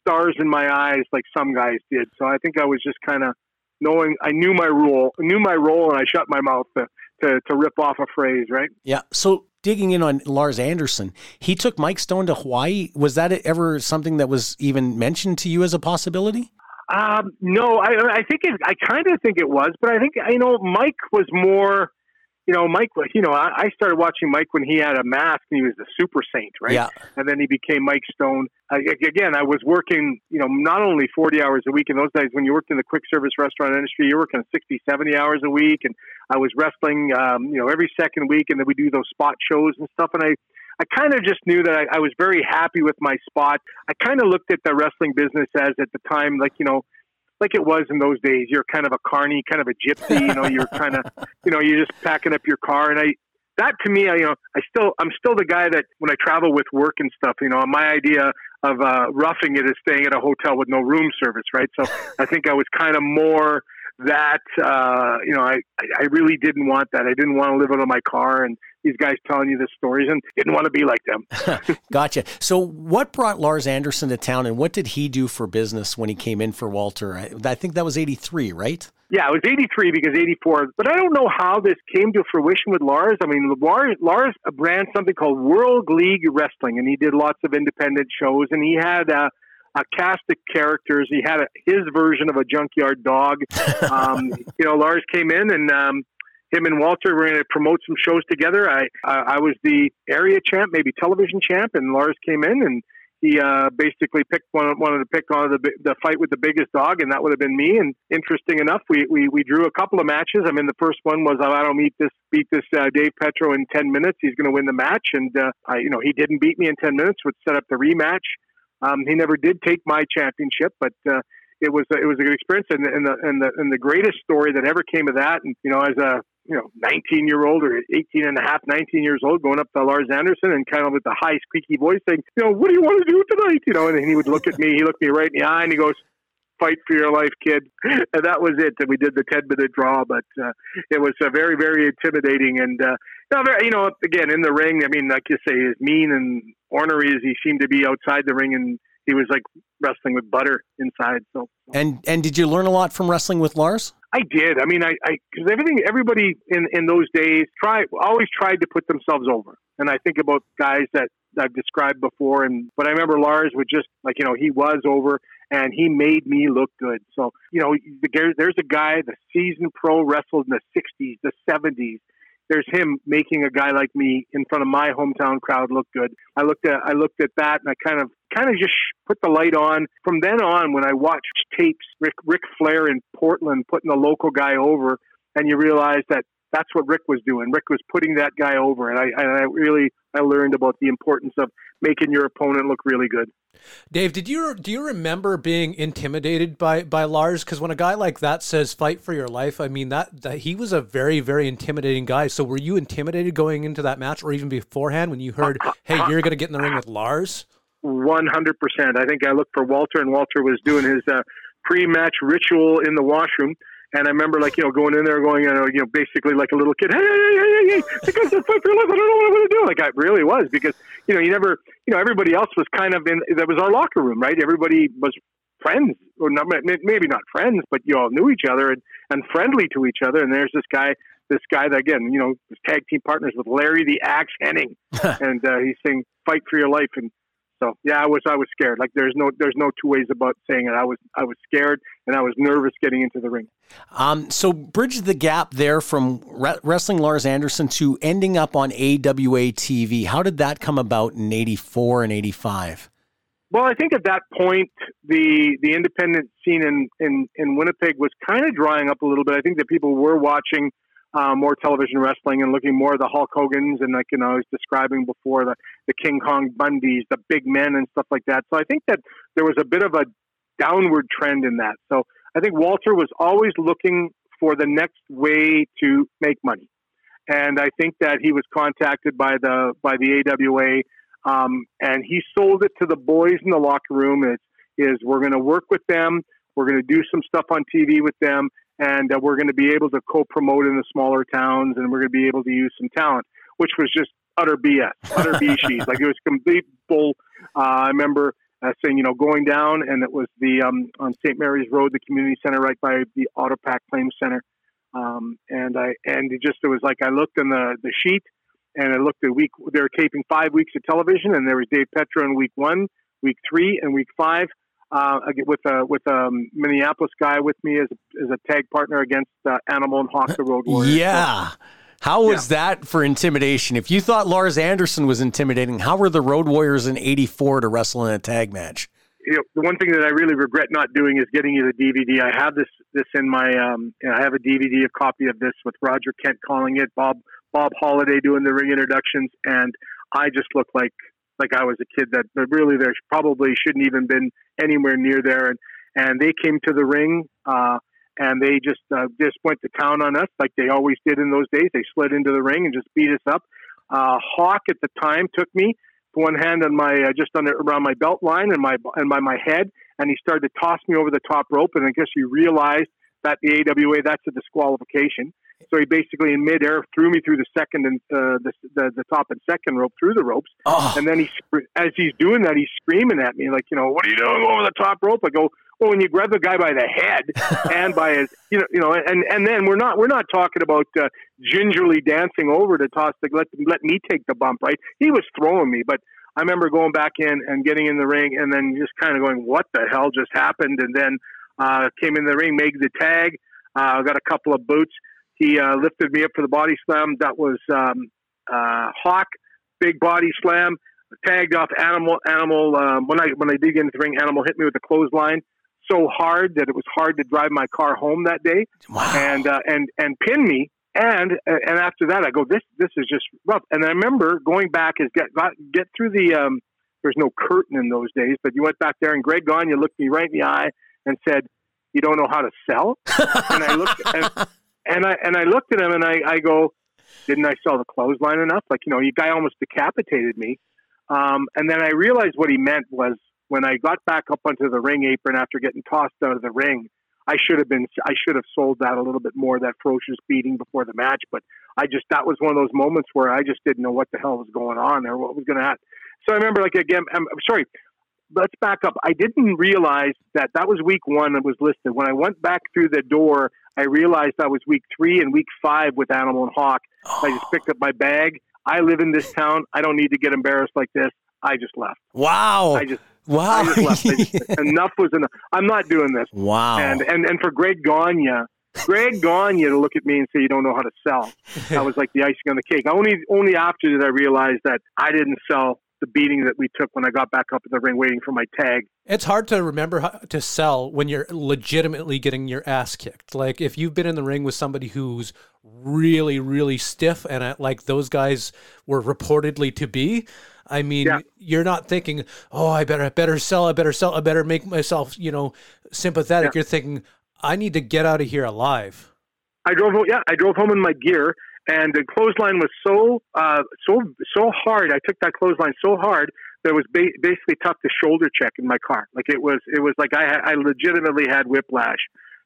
stars in my eyes like some guys did. So I think I was just kind of knowing I knew my role, knew my role, and I shut my mouth to, to to rip off a phrase, right? Yeah. So digging in on Lars Anderson, he took Mike Stone to Hawaii. Was that ever something that was even mentioned to you as a possibility? Um, no, I I think it, I kind of think it was, but I think you know Mike was more. You know, Mike. was- You know, I, I started watching Mike when he had a mask and he was the Super Saint, right? Yeah. and then he became Mike Stone. I, again, I was working, you know, not only 40 hours a week in those days, when you worked in the quick service restaurant industry, you're working 60, 70 hours a week. And I was wrestling, um, you know, every second week. And then we do those spot shows and stuff. And I, I kind of just knew that I, I was very happy with my spot. I kind of looked at the wrestling business as at the time, like, you know, like it was in those days. You're kind of a carny, kind of a gypsy, you know, you're [LAUGHS] kind of, you know, you're just packing up your car. And I, that to me, I, you know, I still, I'm still the guy that when I travel with work and stuff, you know, my idea of uh, roughing it is staying at a hotel with no room service, right? So [LAUGHS] I think I was kind of more that, uh, you know, I, I I really didn't want that. I didn't want to live out of my car and, these guys telling you the stories and didn't want to be like them. [LAUGHS] Gotcha. So, what brought Lars Anderson to town, and what did he do for business when he came in for Walter? I, I think that was '83, right? Yeah, it was 83 because 84, but I don't know how this came to fruition with Lars. I mean, Lars, Lars ran something called World League Wrestling, and he did lots of independent shows, and he had a, a cast of characters. He had a, his version of a junkyard dog. [LAUGHS] Um, you know, Lars came in, and um, him and Walter were going to promote some shows together. I, I was the area champ, maybe television champ, and Lars came in and he uh, basically picked one, wanted to pick on the the fight with the biggest dog, and that would have been me. And interesting enough, we, we we drew a couple of matches. I mean, the first one was I don't meet this beat this uh, Dave Petro in ten minutes. He's going to win the match, and uh, I, you know he didn't beat me in ten minutes, which set up the rematch. Um, he never did take my championship, but uh, it was it was a good experience, and, and the and the and the greatest story that ever came of that. And you know, as a you know, 19 year old or 18 and a half, 19 years old, going up to Lars Anderson and kind of with the high, squeaky voice saying, you know, what do you want to do tonight? You know, and he would look at me, he looked me right in the eye and he goes, fight for your life, kid. [LAUGHS] And that was it. And we did the 10 minute draw, but uh, it was uh, very, very intimidating. And, uh, very, you know, again, in the ring, I mean, like you say, as mean and ornery as he seemed to be outside the ring and he was like wrestling with butter inside. So, And and did you learn a lot from wrestling with Lars? I did. I mean, I because everything, everybody in in those days try always tried to put themselves over, and I think about guys that I've described before. And but I remember Lars would just like you know he was over, and he made me look good. So you know, the, there's a guy, the seasoned pro wrestled in the '60s, the '70s. There's him making a guy like me in front of my hometown crowd look good. I looked at I looked at that and I kind of kind of just put the light on. From then on, when I watched tapes, Ric Ric Flair in Portland putting the local guy over, and you realize that that's what Ric was doing. Ric was putting that guy over, and I and I really I learned about the importance of making your opponent look really good. Dave, did you do you remember being intimidated by by Lars? Because when a guy like that says "fight for your life," I mean that, that he was a very very intimidating guy. So were you intimidated going into that match, or even beforehand when you heard, "Hey, you're going to get in the ring with Lars"? One hundred percent. I think I looked for Walter, and Walter was doing his uh, pre-match ritual in the washroom. And I remember, like you know, going in there, going, you know, you know, basically like a little kid. Hey, hey, hey, hey, hey! The guy's fight for your life. I don't know what I'm going to do. Like I really was because you know, you never, you know, everybody else was kind of in. That was our locker room, right? Everybody was friends, or not, maybe not friends, but you all knew each other and, and friendly to each other. And there's this guy, this guy that again, you know, was tag team partners with Larry the Axe Hennig, [LAUGHS] and uh, he's saying, "Fight for your life." And so, yeah, I was, I was scared. Like there's no, there's no two ways about saying it. I was, I was scared, and I was nervous getting into the ring. Um, so bridge the gap there from re- wrestling Lars Anderson to ending up on AWA TV. How did that come about in '84 and '85? Well, I think at that point, the the independent scene in, in, in Winnipeg was kind of drying up a little bit. I think that people were watching uh, more television wrestling and looking more at the Hulk Hogan's and like you know I was describing before the the King Kong Bundys, the big men and stuff like that. So I think that there was a bit of a downward trend in that. So I think Walter was always looking for the next way to make money, and I think that he was contacted by the by the AWA, um, and he sold it to the boys in the locker room. Is is we're going to work with them, we're going to do some stuff on TV with them, and uh, we're going to be able to co-promote in the smaller towns, and we're going to be able to use some talent, which was just utter BS, utter [LAUGHS] BS. like it was complete bull. Uh, I remember uh, saying, you know, going down, and it was the um, on St. Mary's Road, the community center, right by the Autopac Claims Center. Um, and I and it just it was like I looked in the the sheet, and I looked at week. They were taping five weeks of television, and there was Dave Petro in week one, week three, and week five. Uh, with a with a Minneapolis guy with me as a, as a tag partner against uh, Animal and Hawk, the Road [LAUGHS] Warriors. Yeah. How was that for intimidation? If you thought Lars Anderson was intimidating, how were the Road Warriors in '84 to wrestle in a tag match? you know, the one thing that I really regret not doing is getting you the DVD. I have this this in my um, I have a DVD, a copy of this with Roger Kent calling it, Bob Bob Holiday doing the ring introductions, and I just look like like I was a kid that really there probably shouldn't even been anywhere near there, and and they came to the ring. Uh, and they just uh, just went to town on us like they always did in those days. They slid into the ring and just beat us up. Uh, Hawk at the time took me one hand on my uh, just on around my belt line and my and by my head, and he started to toss me over the top rope. And I guess he realized that the AWA that's a disqualification, So he basically in midair threw me through the second and uh, the, the the top and second rope through the ropes, Oh, and then he as he's doing that, he's screaming at me like, you know, what are you doing over the top rope? I go, well, when you grab the guy by the head [LAUGHS] and by his, you know, you know, and and then we're not we're not talking about uh, gingerly dancing over to toss the let let me take the bump, right? He was throwing me, but I remember going back in and getting in the ring and then just kind of going, what the hell just happened? And then uh, came in the ring, made the tag, uh, got a couple of boots. He uh, lifted me up for the body slam. That was um, uh, Hawk, big body slam. Tagged off animal. Animal. Um, when I when I did get into the ring, animal hit me with a clothesline so hard that it was hard to drive my car home that day wow. and uh, and and pin me. And and after that, I go, this this is just rough. And I remember going back is get got, get through the. Um, there's no curtain in those days, but you went back there and Greg Gagne looked me right in the eye and said, "You don't know how to sell." [LAUGHS] and I looked and, and I and I looked at him and I, I go, "Didn't I sell the clothesline enough?" Like you know, you guy almost decapitated me. Um, and then I realized what he meant was when I got back up onto the ring apron after getting tossed out of the ring, I should have been I should have sold that a little bit more that ferocious beating before the match, but I just that was one of those moments where I just didn't know what the hell was going on or what was going to happen. So I remember like again I'm, I'm sorry, let's back up. I didn't realize that that was week 1 that was listed. When I went back through the door, I realized that was week 3 and week 5 with Animal and Hawk. I just picked up my bag. I live in this town. I don't need to get embarrassed like this. I just left. wow. I just wow. I just left. I just, [LAUGHS] enough was enough. I'm not doing this. wow. And and and for Greg Gagne, Greg Gagne to look at me and say you don't know how to sell. That was like the icing on the cake. Only only after did I realize that I didn't sell the beating that we took when I got back up in the ring waiting for my tag. It's hard to remember how to sell when you're legitimately getting your ass kicked. Like if you've been in the ring with somebody who's really, really stiff, and uh, like those guys were reportedly to be. I mean, Yeah. you're not thinking, "Oh, I better, I better sell, I better sell, I better make myself, you know, sympathetic." Yeah. You're thinking, "I need to get out of here alive." I drove home. Yeah, I drove home in my gear, and the clothesline was so uh, so so hard. I took that clothesline so hard that it was ba- basically tough to shoulder check in my car. Like it was it was like I had, I legitimately had whiplash.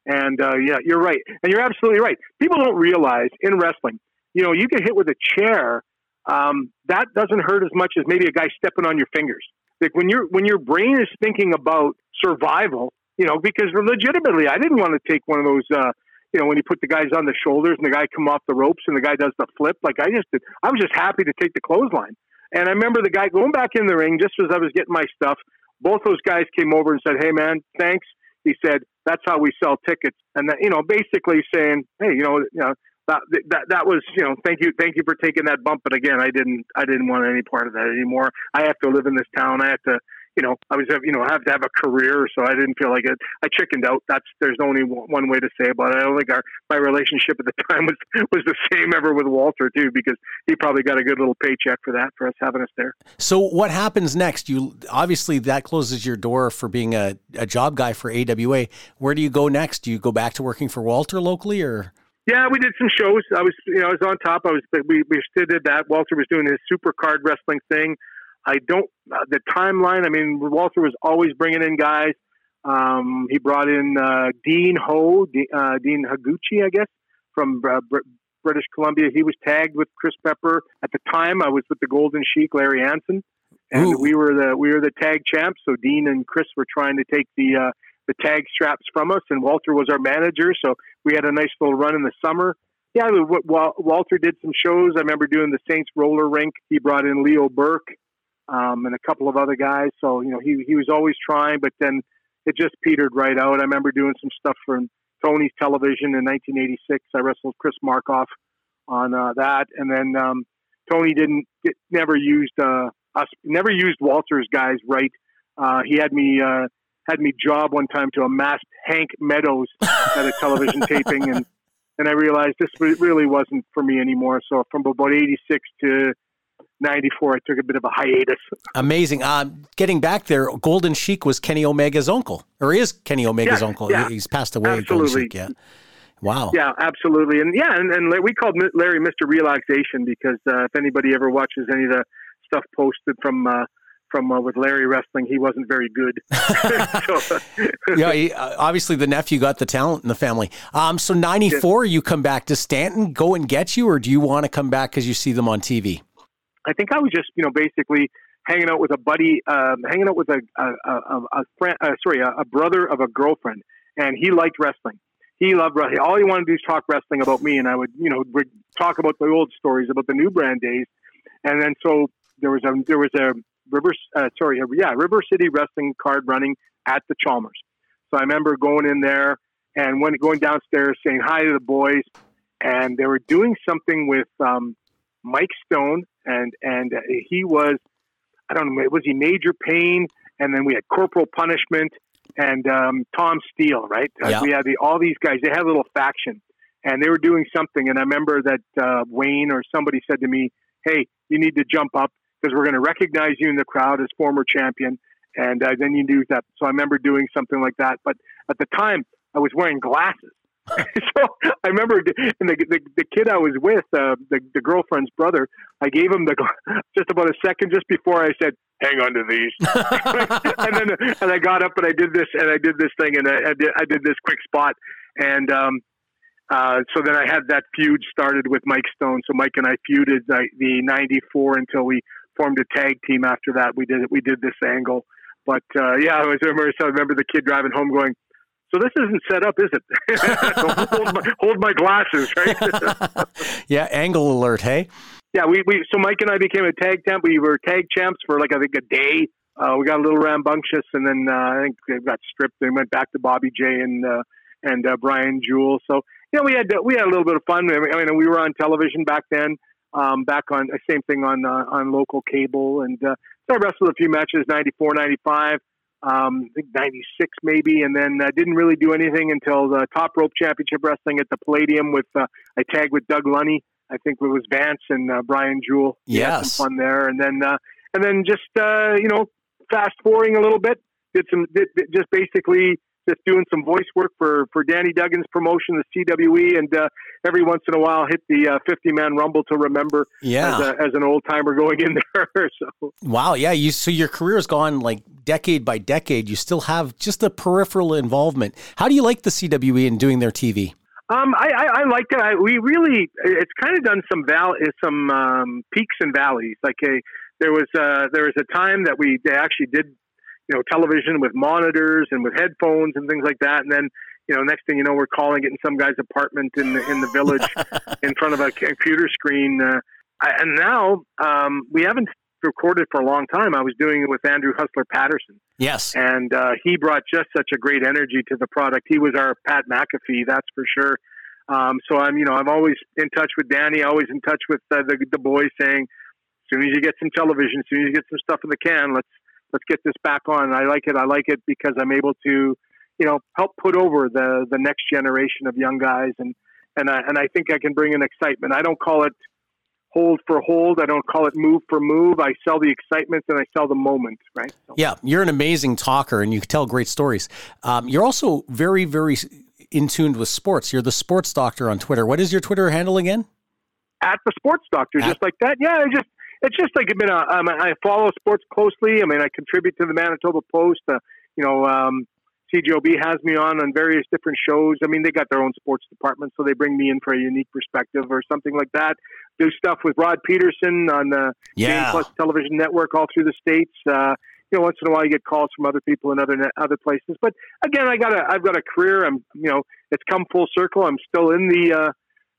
And uh, yeah, you're right, and you're absolutely right. People don't realize in wrestling, you know, you get hit with a chair. Um, that doesn't hurt as much as maybe a guy stepping on your fingers. Like when your when your brain is thinking about survival, you know, because legitimately, I didn't want to take one of those. Uh, you know, when you put the guys on the shoulders and the guy come off the ropes and the guy does the flip, like I just did, I was just happy to take the clothesline. And I remember the guy going back in the ring just as I was getting my stuff. Both those guys came over and said, "Hey, man, thanks." He said, "That's how we sell tickets," and that, you know, basically saying, "Hey, you know, you know." That, that that was you know thank you thank you for taking that bump but again I didn't I didn't want any part of that anymore I have to live in this town I have to you know, I was, you know, I have to have a career, so I didn't feel like it. I chickened out. That's there's only one one way to say about it. I don't think our my relationship at the [LAUGHS] time was was the same ever with Walter too, because he probably got a good little paycheck for that for us having us there. So what happens next? You obviously that closes your door for being a, a job guy for AWA. Where do you go next? Do you go back to working for Walter locally or Yeah, we did some shows. I was, you know, I was on top. I was, we we still did that. Walter was doing his super card wrestling thing. I don't uh, the timeline. I mean, Walter was always bringing in guys. Um, he brought in uh, Dean Ho, D- uh, Dean Higuchi, I guess, from uh, Br- British Columbia. He was tagged with Chris Pepper at the time. I was with the Golden Sheik, Larry Anson, and Ooh. we were the we were the tag champs. So Dean and Chris were trying to take the uh, the tag straps from us, and Walter was our manager. So we had a nice little run in the summer. Yeah, Walter did some shows. I remember doing the Saints roller rink. He brought in Leo Burke um, and a couple of other guys. So you know, he he was always trying, but then it just petered right out. I remember doing some stuff for Tony's television in 1986. I wrestled Chris Markoff on uh, that, and then um, Tony didn't get, never used uh, us, never used Walter's guys right. Uh, he had me uh, had me job one time to a masked Hank Meadows at a television [LAUGHS] taping, and and I realized this really wasn't for me anymore. So from about 86 to 94, I took a bit of a hiatus. amazing? Um, getting back there, Golden Sheik was Kenny Omega's uncle, or is Kenny Omega's Yeah, uncle? yeah. He's passed away. Golden Absolutely. Sheik, yeah. Wow. Yeah, absolutely, and yeah, and, and we called Larry Mister Relaxation because uh, if anybody ever watches any of the stuff posted from uh, from uh, with Larry wrestling, he wasn't very good. [LAUGHS] so, [LAUGHS] yeah, he, uh, obviously the nephew got the talent in the family. Um, so '94, you come back to Stanton, go and get you, or do you want to come back because you see them on TV? I think I was just, you know, basically hanging out with a buddy, um, hanging out with a a, a, a friend, uh, sorry, a, a brother of a girlfriend, and he liked wrestling. He loved wrestling. All he wanted to do is talk wrestling about me, and I would, you know, would talk about the old stories about the new brand days. And then so there was a there was a River, uh, sorry, uh, yeah, River City Wrestling card running at the Chalmers. So I remember going in there and when going downstairs saying hi to the boys, and they were doing something with um, Mike Stone, and and he was, I don't know, was he Major Pain, and then we had Corporal Punishment and um, Tom Steele, right? Uh, Yeah. We had the, all these guys. They had a little faction, and they were doing something. And I remember that uh, Wayne or somebody said to me, "Hey, you need to jump up because we're going to recognize you in the crowd as former champion." And uh, then you do that. So I remember doing something like that. But at the time, I was wearing glasses. [LAUGHS] so I remember, and the, the the kid I was with, uh, the the girlfriend's brother, I gave him the [LAUGHS] just about a second just before I said, "Hang on to these," [LAUGHS] and then and I got up and I did this and I did this thing and I, I did I did this quick spot and um, uh, so then I had that feud started with Mike Stone. So Mike and I feuded uh, the '94 until we formed a tag team. After that, we did we did this angle. But uh, yeah, I was I remember so I remember the kid driving home going. So this isn't set up, is it? [LAUGHS] hold, my, hold my glasses, right? [LAUGHS] yeah, angle alert, hey? yeah, we, we so Mike and I became a tag temp. We were tag champs for like I think a day. Uh, we got a little rambunctious, and then uh, I think they got stripped. They went back to Bobby J and uh, and uh, Brian Jewell. So you know, we had we had a little bit of fun. I mean, we were on television back then. Um, back on same thing on uh, on local cable, and uh, so I wrestled a few matches, 94, 95, um, I think 96 maybe, and then uh, didn't really do anything until the Top Rope Championship Wrestling at the Palladium with uh, I tagged with Doug Lunny. I think it was Vance and uh, Brian Jewell. Yes. some fun there, and then uh, and then just uh, you know fast forwarding a little bit, did some did, did- just basically just doing some voice work for for Danny Duggan's promotion, the CWE, and uh, every once in a while hit the uh, 50 man rumble to remember Yeah. as, a, as an old timer going in there. [LAUGHS] so Wow, yeah. You so your career has gone like decade by decade. You still have just a peripheral involvement. How do you like the CWE and doing their TV? Um, I, I, I liked it. I, we really, it's kind of done some val, some um, peaks and valleys. Like a, there was uh, there was a time that we they actually did, you know, television with monitors and with headphones and things like that. And then, you know, next thing you know, we're calling it in some guy's apartment in the in the village, [LAUGHS] in front of a computer screen. Uh, I, and now um, we haven't recorded for a long time. I was doing it with Andrew Hustler Patterson Yes. and uh, he brought just such a great energy to the product. He was our Pat McAfee, that's for sure. Um, so I'm, you know, I'm always in touch with Danny, always in touch with uh, the the boys, saying, as soon as you get some television, as soon as you get some stuff in the can, let's let's get this back on. I like it. I like it because I'm able to, you know, help put over the the next generation of young guys, and and I, and I think I can bring an excitement. I don't call it hold for hold. I don't call it move for move. I sell the excitement and I sell the moment, right? So. Yeah, you're an amazing talker and you tell great stories. Um, you're also very, very in tuned with sports. You're the sports doctor on Twitter. What is your Twitter handle again? at the sports doctor, At- just like that. Yeah, I just it's just like I've been a, um, I follow sports closely. I mean, I contribute to the Manitoba Post. Uh, you know, um, CJOB has me on on various different shows. I mean, they got their own sports department, so they bring me in for a unique perspective or something like that. Do stuff with Rod Pedersen on the Game Plus Television Network all through the states. Uh, you know, once in a while you get calls from other people in other other places. But again, I got a I've got a career. I'm you know it's come full circle. I'm still in the uh,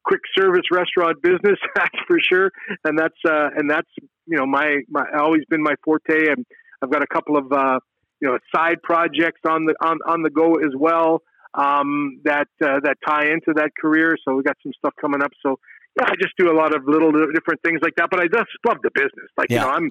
quick service restaurant business, [LAUGHS] that's for sure. And that's uh, and that's you know my my always been my forte. And I've got a couple of uh, you know side projects on the on on the go as well um, that uh, that tie into that career. So we got some stuff coming up. So yeah, I just do a lot of little different things like that. But I just love the business. Like Yeah. you know, I'm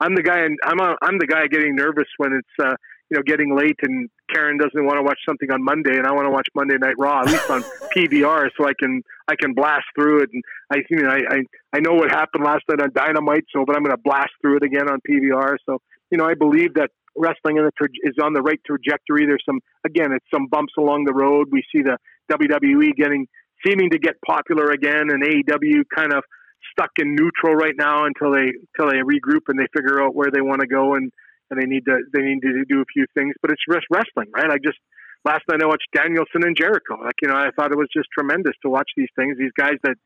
I'm the guy, and I'm a, I'm the guy getting nervous when it's uh, you know getting late, and Karen doesn't want to watch something on Monday, and I want to watch Monday Night Raw at least on [LAUGHS] PVR, so I can I can blast through it, and I you know I I, I know what happened last night on Dynamite, so but I'm going to blast through it again on PVR. So you know I believe that wrestling in the tra- is on the right trajectory. There's some again, it's some bumps along the road. We see the WWE getting seeming to get popular again, and AEW kind of stuck in neutral right now until they until they regroup and they figure out where they want to go. And and they need to they need to do a few things. But it's just wrestling, right? I just last night I watched Danielson and Jericho. Like you know, I thought it was just tremendous to watch these things. These guys that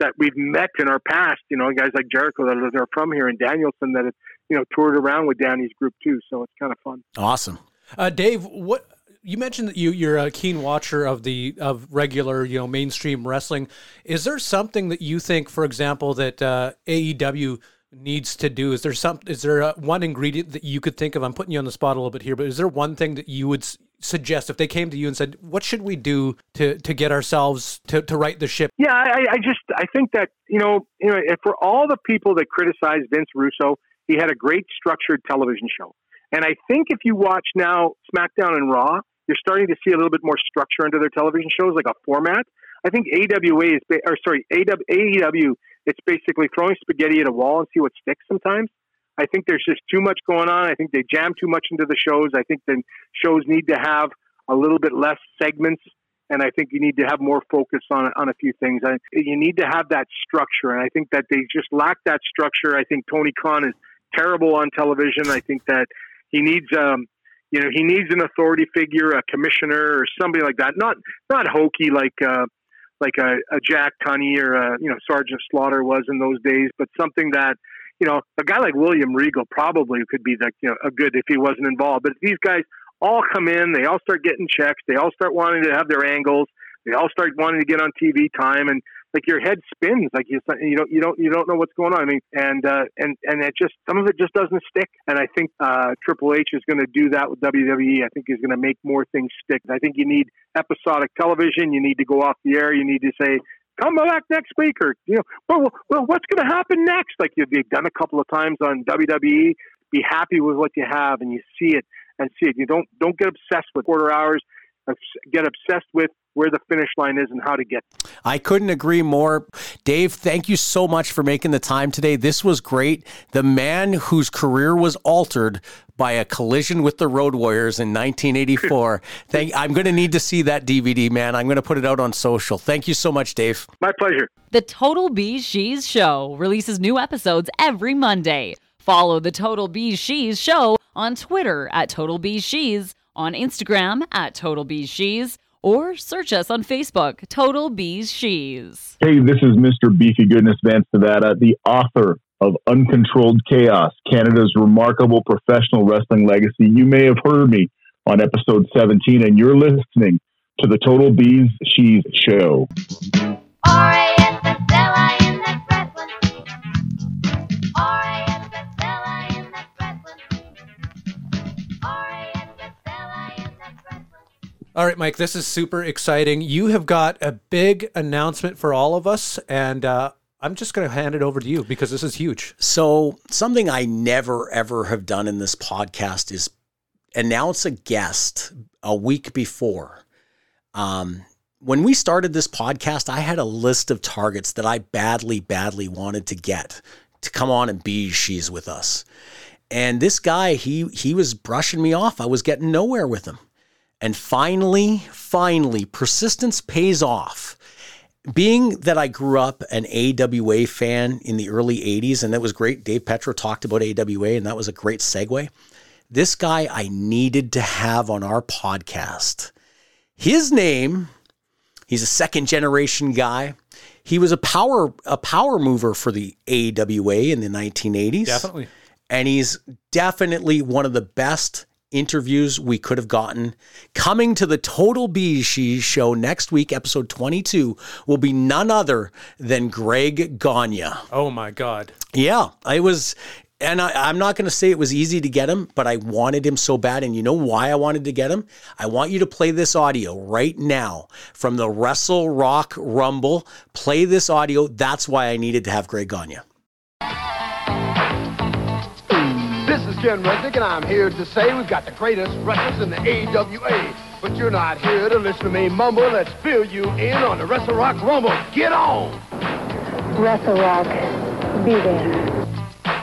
that we've met in our past, you know, guys like Jericho that are, that are from here, and Danielson that have you know toured around with Danny's group too. So it's kind of fun. Awesome. Uh, Dave, what you mentioned that you you're a keen watcher of the of regular you know mainstream wrestling. Is there something that you think, for example, that uh, AEW needs to do? Is there some? Is there uh one ingredient that you could think of? I'm putting you on the spot a little bit here, but is there one thing that you would suggest if they came to you and said, "What should we do to to get ourselves to to right the ship"? Yeah, I, I just I think that you know you know for all the people that criticize Vince Russo, he had a great structured television show, and I think if you watch now SmackDown and Raw, you're starting to see a little bit more structure into their television shows, like a format. I think AWA is or sorry AW, AEW. It's basically throwing spaghetti at a wall and see what sticks. Sometimes I think there's just too much going on. I think they jam too much into the shows. I think the shows need to have a little bit less segments and I think you need to have more focus on on a few things. I, you need to have that structure, and I think that they just lack that structure. I think Tony Khan is terrible on television. I think that he needs, um, you know, he needs an authority figure, a commissioner or somebody like that. Not not hokey like uh, like a, a Jack Tunney or a, you know Sergeant Slaughter was in those days, but something that you know a guy like William Regal probably could be like you know a good if he wasn't involved. But these guys all come in, they all start getting checks, they all start wanting to have their angles, they all start wanting to get on TV time, and like your head spins, like you you don't you don't you don't know what's going on. I mean, and uh, and and it just some of it just doesn't stick. And I think uh, Triple H is going to do that with WWE. I think he's going to make more things stick. I think you need episodic television. You need to go off the air. You need to say. Come back next week, or you know, well, well, what's going to happen next? Like you've done a couple of times on WWE. Be happy with what you have, and you see it and see it. You don't don't get obsessed with quarter hours. Get obsessed with where the finish line is and how to get. I couldn't agree more. Dave, thank you so much for making the time today. This was great. The man whose career was altered by a collision with the Road Warriors in 1984. [LAUGHS] thank, I'm going to need to see that DVD, man. I'm going to put it out on social. Thank you so much, Dave. My pleasure. The Total BeezSheez Show releases new episodes every Monday. Follow the Total BeezSheez Show on Twitter at Total BeezSheez, on Instagram at Total BeezSheez, or search us on Facebook, Total BeezSheez. Hey, this is Mr. Beefy Goodness Vance Nevada, the author of Uncontrolled Chaos, Canada's remarkable professional wrestling legacy. You may have heard me on episode 17, and you're listening to the Total Bees She's Show. All right, Mike, this is super exciting. You have got a big announcement for all of us, and uh, I'm just going to hand it over to you because this is huge. So, something I never ever have done in this podcast is announce a guest a week before. Um, when we started this podcast, I had a list of targets that I badly, badly wanted to get to come on and BeezSheez with us. And this guy, he he was brushing me off. I was getting nowhere with him. And finally, finally, persistence pays off. Being that I grew up an AWA fan in the early 80s, and that was great. Dave Petro talked about AWA, and that was a great segue. This guy I needed to have on our podcast. His name, he's a second generation guy. He was a power a power mover for the AWA in the 1980s Definitely. and he's definitely one of the best interviews we could have gotten. Coming to the Total She show next week, episode 22, will be none other than Greg Gagne. Oh my God. Yeah, I was, and I, I'm not going to say it was easy to get him, but I wanted him so bad. And you know why I wanted to get him? I want you to play this audio right now from the Wrestle Rock Rumble. Play this audio. That's why I needed to have Greg Gagne. This is Ken Resnick, and I'm here to say we've got the greatest wrestlers in the AWA. But you're not here to listen to me mumble. Let's fill you in on the Wrestle Rock Rumble. Get on! Wrestle Rock. Be there.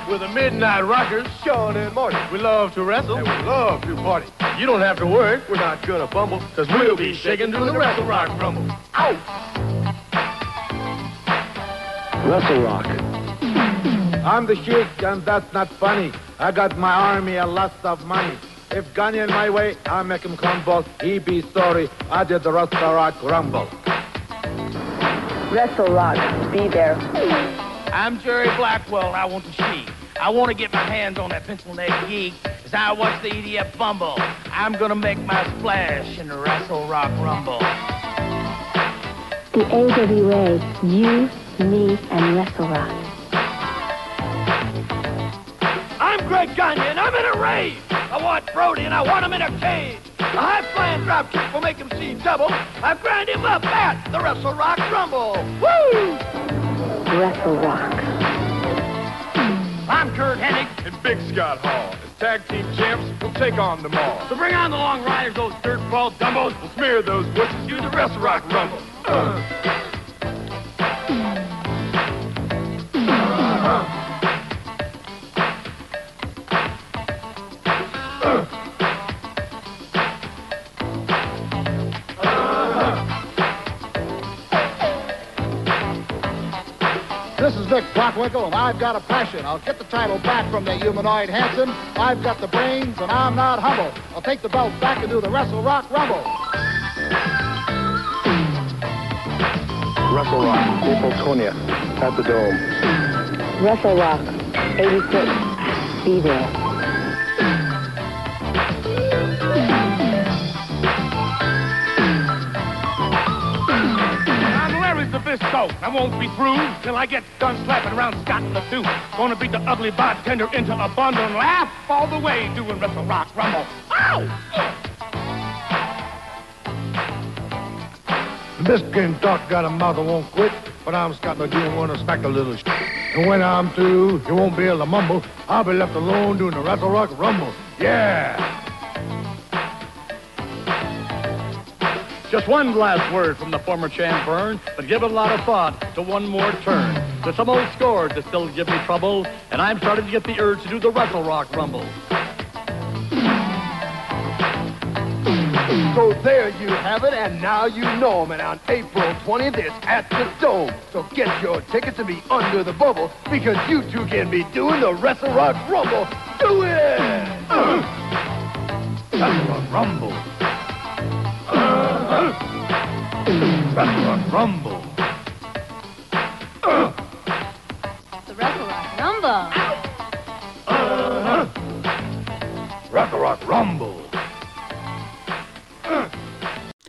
We're the Midnight Rockers, Shawn and Marty. We love to wrestle, and we love to party. You don't have to worry, we're not gonna bumble, cause we'll be shaking through the Wrestle Rock Rumble. Out! Wrestle Rock. I'm the Sheik, and that's not funny. I got my army a lot of money. If Gagne in my way, I make him crumble. He be sorry. I did the Rasta Rock Rumble. Wrestle Rock, be there. I'm Jerry Blackwell. I want to see. I want to get my hands on that pencil neck geek as I watch the EDF fumble. I'm gonna make my splash in the Wrestle Rock Rumble. The AWA, you, me, and Wrestle Rock. I'm Greg Gagne, and I'm in a rage. I want Brody, and I want him in a cage. A high-flying drop kick will make him see double. I've grind him up at the Wrestle Rock Rumble. Woo! Wrestle Rock. I'm Curt Hennig. And Big Scott Hall. As tag team champs, we'll take on them all. So bring on the long riders, those dirt-ball dumbos. We'll smear those bushes through the Wrestle Rock Rumble. Uh-huh. This is Nick Bockwinkel, and I've got a passion. I'll get the title back from the humanoid Hansen. I've got the brains, and I'm not humble. I'll take the belt back and do the Wrestle Rock Rumble. Wrestle Rock, April 20th, at the Dome. Wrestle Rock, 86, be there. I won't be through till I get done slapping around Scott the tooth. Gonna beat the ugly bartender into a bundle and laugh all the way doing Wrestle Rock Rumble. Ow! This game talk got a mouth that won't quit, but I'm Scott Lagoon, wanna smack a little sh- And when I'm through, you won't be able to mumble. I'll be left alone doing the Wrestle Rock Rumble. Yeah! Just one last word from the former champ Verne, but give it a lot of thought to one more turn. There's some old scores that still give me trouble, and I'm starting to get the urge to do the Wrestle Rock Rumble. So there you have it, and now you know 'em. And on April 20th, it's at the Dome. So get your tickets and be under the bubble, because you two can be doing the Wrestle Rock Rumble. Do it! Wrestle Rock Rumble. Rumble. The Wrestle Rock Rumble. Uh-huh. Wrestle Rock Rumble.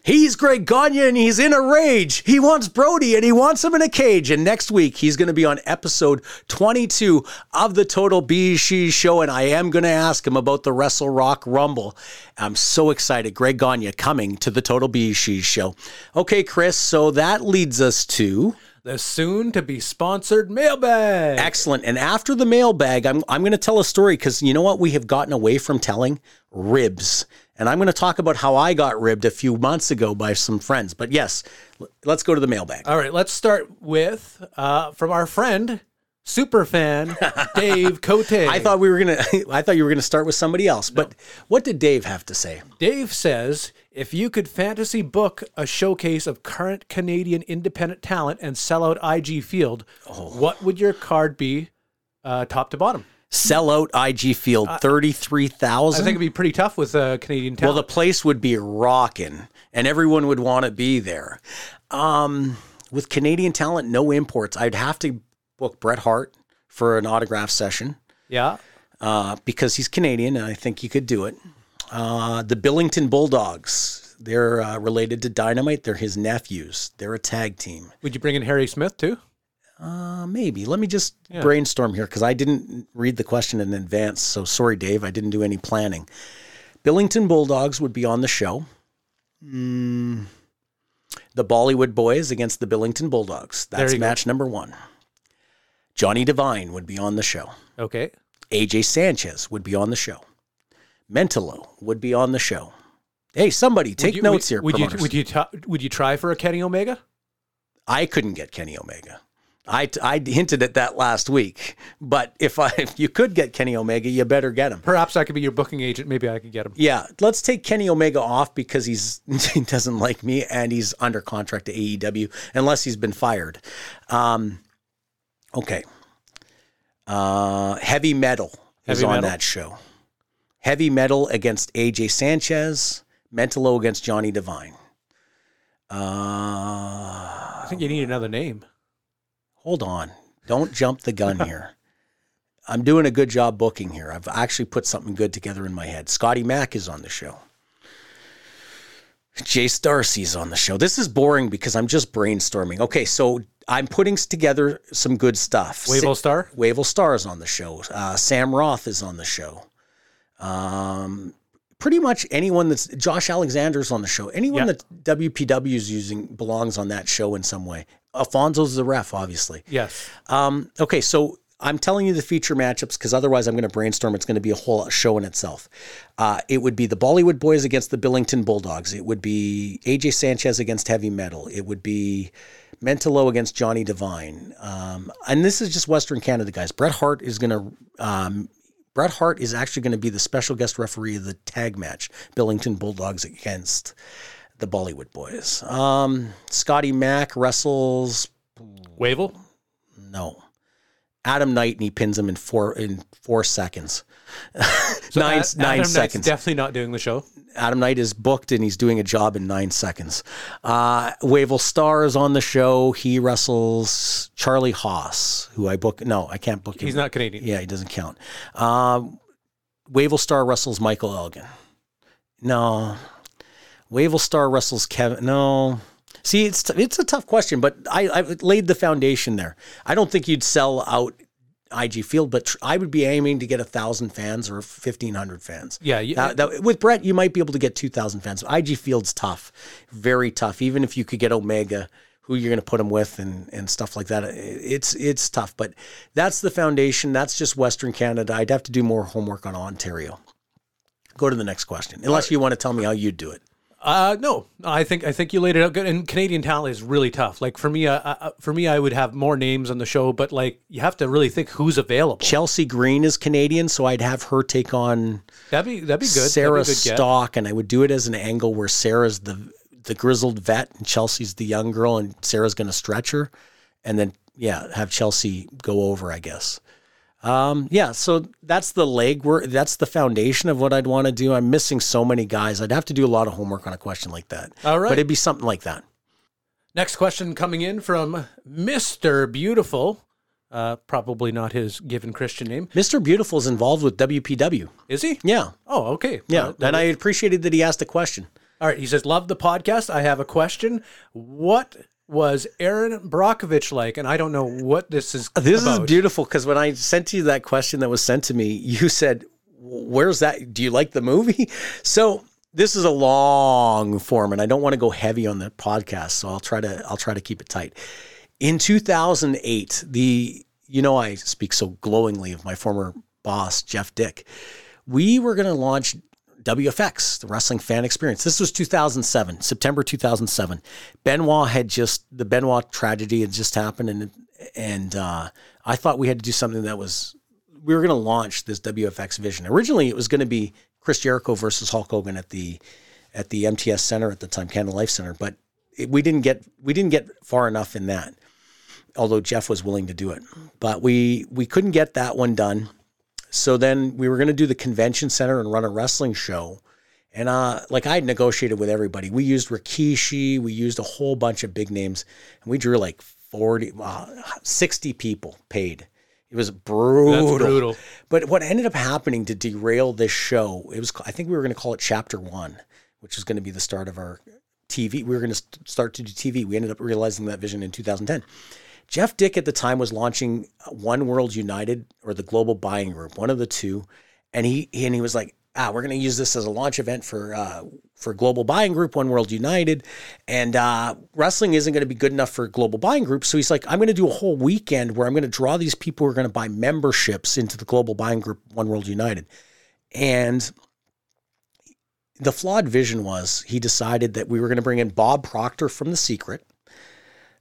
He's Greg Gagne and he's in a rage. He wants Brody and he wants him in a cage. And next week he's going to be on episode 22 of the Total BeezSheez Show. And I am going to ask him about the Wrestle Rock Rumble. I'm so excited. Greg Gagne coming to the Total BeezSheez Show. Okay, Chris. So that leads us to the soon to be sponsored mailbag. Excellent. And after the mailbag, I'm, I'm going to tell a story because you know what we have gotten away from telling? Ribs. And I'm going to talk about how I got ribbed a few months ago by some friends. But yes, let's go to the mailbag. All right, let's start with uh, from our friend, super fan [LAUGHS] Dave Cote. I thought we were gonna. [LAUGHS] I thought you were gonna start with somebody else. But what did Dave have to say? Dave says, if you could fantasy book a showcase of current Canadian independent talent and sell out IG Field, Oh. what would your card be, uh, top to bottom? Sell out IG Field thirty three I think it'd be pretty tough with uh, Canadian talent. Well, the place would be rocking, and everyone would want to be there. Um, with Canadian talent, no imports. I'd have to book Bret Hart for an autograph session. yeah. uh, because he's Canadian, and I think he could do it. Uh, the Billington Bulldogs, they're uh, related to Dynamite. They're his nephews. They're a tag team. Would you bring in Harry Smith too? Uh, maybe. Let me just Yeah. brainstorm here because I didn't read the question in advance. So sorry, Dave. I didn't do any planning. Billington Bulldogs would be on the show. Mm, the Bollywood Boys against the Billington Bulldogs. That's you go. match number one. Johnny Devine would be on the show. Okay. AJ Sanchez would be on the show. Mentolo would be on the show. Hey, somebody take you- notes would, here. Would you would you ta- would you try for a Kenny Omega? I couldn't get Kenny Omega. I, I hinted at that last week, but if I [LAUGHS] if you could get Kenny Omega, you better get him. Perhaps I could be your booking agent. Maybe I could get him. Yeah, let's take Kenny Omega off because he's [LAUGHS] he doesn't like me and he's under contract to AEW unless he's been fired. Um, okay. Uh, heavy metal is Heavy on metal? that show. Heavy Metal against AJ Sanchez, Mentalo against Johnny Devine. Uh, I think you need another name. Hold on. Don't jump the gun [LAUGHS] here. I'm doing a good job booking here. I've actually put something good together in my head. Scotty Mack is on the show. Jace Darcy's on the show. This is boring because I'm just brainstorming. Okay, so I'm putting together some good stuff. Wavell Starr? Wavell Starr is on the show. Uh, Sam Roth is on the show. Um, pretty much anyone that's Josh Alexander's on the show. Anyone Yeah. that WPW is using belongs on that show in some way. Alfonso's the ref, obviously. Yes. Um, okay, so I'm telling you the feature matchups because otherwise I'm going to brainstorm. It's going to be a whole show in itself. Uh, it would be the Bollywood Boys against the Billington Bulldogs. It would be AJ Sanchez against Heavy Metal. It would be Mentalo against Johnny Devine. Um, and this is just Western Canada, guys. Bret Hart is going to. Um, Bret Hart is actually going to be the special guest referee of the tag match, Billington Bulldogs against the Bollywood Boys. Um, Scotty Mack wrestles Wavell? no. Adam Knight and he pins him in four in four seconds. [LAUGHS] So nine Ad- nine Adam Knight's seconds. definitely not doing the show. Adam Knight is booked and he's doing a job in nine seconds. Uh, Wavell Starr is on the show. He wrestles Charlie Haas, who I book. No, I can't book him. He's not Canadian. Yeah, he doesn't count. Um, Wavell Starr wrestles Michael Elgin. No. Wavell Starr wrestles Kevin. No. See, it's it's a tough question, but I, I laid the foundation there. I don't think you'd sell out IG Field, but tr- I would be aiming to get a thousand fans or fifteen hundred fans. Yeah, you- That- that- with Bret, you might be able to get two thousand fans. IG Field's tough, very tough. Even if you could get Omega, who you're going to put him with, and and stuff like that, it's it's tough. But that's the foundation. That's just Western Canada. I'd have to do more homework on Ontario. Go to the next question, unless you want to tell me how you do it. Uh, no, I think I think you laid it out good. And Canadian talent is really tough. Like for me, uh, uh, for me, I would have more names on the show, but like you have to really think who's available. Chelsea Green is Canadian, so I'd have her take on That'd be that'd be good. Sarah be good get. Stock, and I would do it as an angle where Sarah's the the grizzled vet and Chelsea's the young girl, and Sarah's going to stretch her, and then yeah, have Chelsea go over, I guess. Um, yeah, so that's the leg work. That's the foundation of what I'd want to do. I'm missing so many guys. I'd have to do a lot of homework on a question like that. All right. but it'd be something like that. Next question coming in from Mister Beautiful. Uh, probably not his given Christian name. Mr. Beautiful is involved with WPW. Is he? Yeah, Oh, okay. yeah, Uh, and I appreciated that he asked a question. All right. He says, "Love the podcast. I have a question. What was Erin Brockovich like?" And I don't know what this is. This about. is beautiful because when I sent you that question that was sent to me, you said, "Where's that? Do you like the movie?" [LAUGHS] So this is a long form, and I don't want to go heavy on the podcast, so I'll try to I'll try to keep it tight. In 2008, the you know I speak so glowingly of my former boss Jeff Dick. We were going to launch WFX, the Wrestling Fan Experience. This was 2007, September 2007. Benoit had just the Benoit tragedy had just happened, and and uh, I thought we had to do something that was we were going to launch this WFX vision. Originally, it was going to be Chris Jericho versus Hulk Hogan at the at the MTS Center at the time, Canada Life Center, but it, we didn't get we didn't get far enough in that. Although Jeff was willing to do it, but we we couldn't get that one done. So then we were going to do the convention center and run a wrestling show. And uh, like I had negotiated with everybody. We used Rikishi, we used a whole bunch of big names, and we drew like 40, uh, 60 people paid. It was brutal. brutal. But what ended up happening to derail this show, it was I think we were going to call it Chapter One, which was going to be the start of our TV. We were going to start to do TV. We ended up realizing that vision in 2010. Jeff Dick at the time was launching One World United or the Global Buying Group, one of the two, and he and he was like, "Ah, we're going to use this as a launch event for uh, for Global Buying Group, One World United, and uh, wrestling isn't going to be good enough for Global Buying Group." So he's like, "I'm going to do a whole weekend where I'm going to draw these people who are going to buy memberships into the Global Buying Group, One World United," and the flawed vision was he decided that we were going to bring in Bob Proctor from The Secret.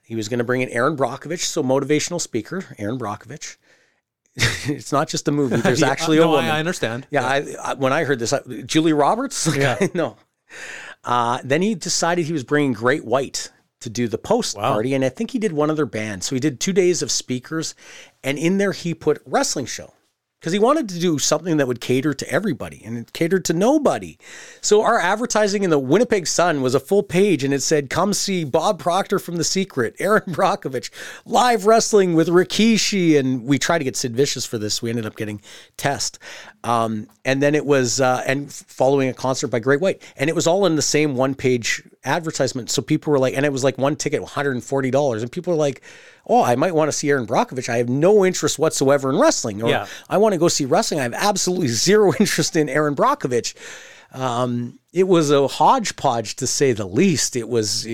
He was going to bring in Erin Brockovich, so motivational speaker, Erin Brockovich. [LAUGHS] it's not just a movie. [LAUGHS] There's Yeah, actually no, a woman. I understand. Yeah, I, I, when I heard this, I, Julie Roberts. Like, [LAUGHS] Yeah. no. Uh, then he decided he was bringing Great White to do the post party, and I think he did one other band. So he did two days of speakers, and in there he put wrestling show. Because he wanted to do something that would cater to everybody and it catered to nobody. So our advertising in the Winnipeg Sun was a full page and it said, "Come see Bob Proctor from The Secret, Erin [LAUGHS] Brockovich, live wrestling with Rikishi," and we tried to get Sid Vicious for this. We ended up getting Test, um, and then it was uh, and following a concert by Great White, and it was all in the same one page advertisement. So people were like, and it was like one ticket, one hundred and forty dollars, and people were like. Oh, I might want to see Erin Brockovich. I have no interest whatsoever in wrestling. Or Yeah. I want to go see wrestling. I have absolutely [LAUGHS] zero interest in Erin Brockovich. Um, it was a hodgepodge to say the least. It was. [LAUGHS]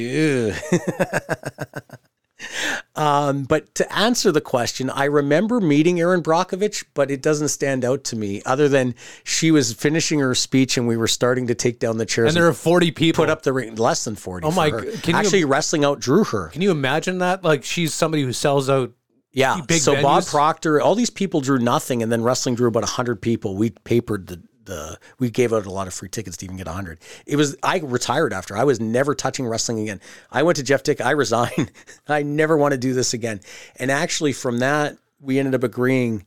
um, but to answer the question, I remember meeting Erin Brockovich, but it doesn't stand out to me other than she was finishing her speech and we were starting to take down the chairs. And there are 40 people. Put up the ring, less than 40. Oh my her. g- can you- Actually, wrestling outdrew her. Can you imagine that? Like she's somebody who sells out. Yeah. big so Bob? Proctor, all these people drew nothing, and then wrestling drew about hundred people. We papered the the we gave out a lot of free tickets to even get hundred. It was I retired after. I was never touching wrestling again. I went to Jeff Dick. I resigned. [LAUGHS] I never want to do this again. And actually, from that, we ended up agreeing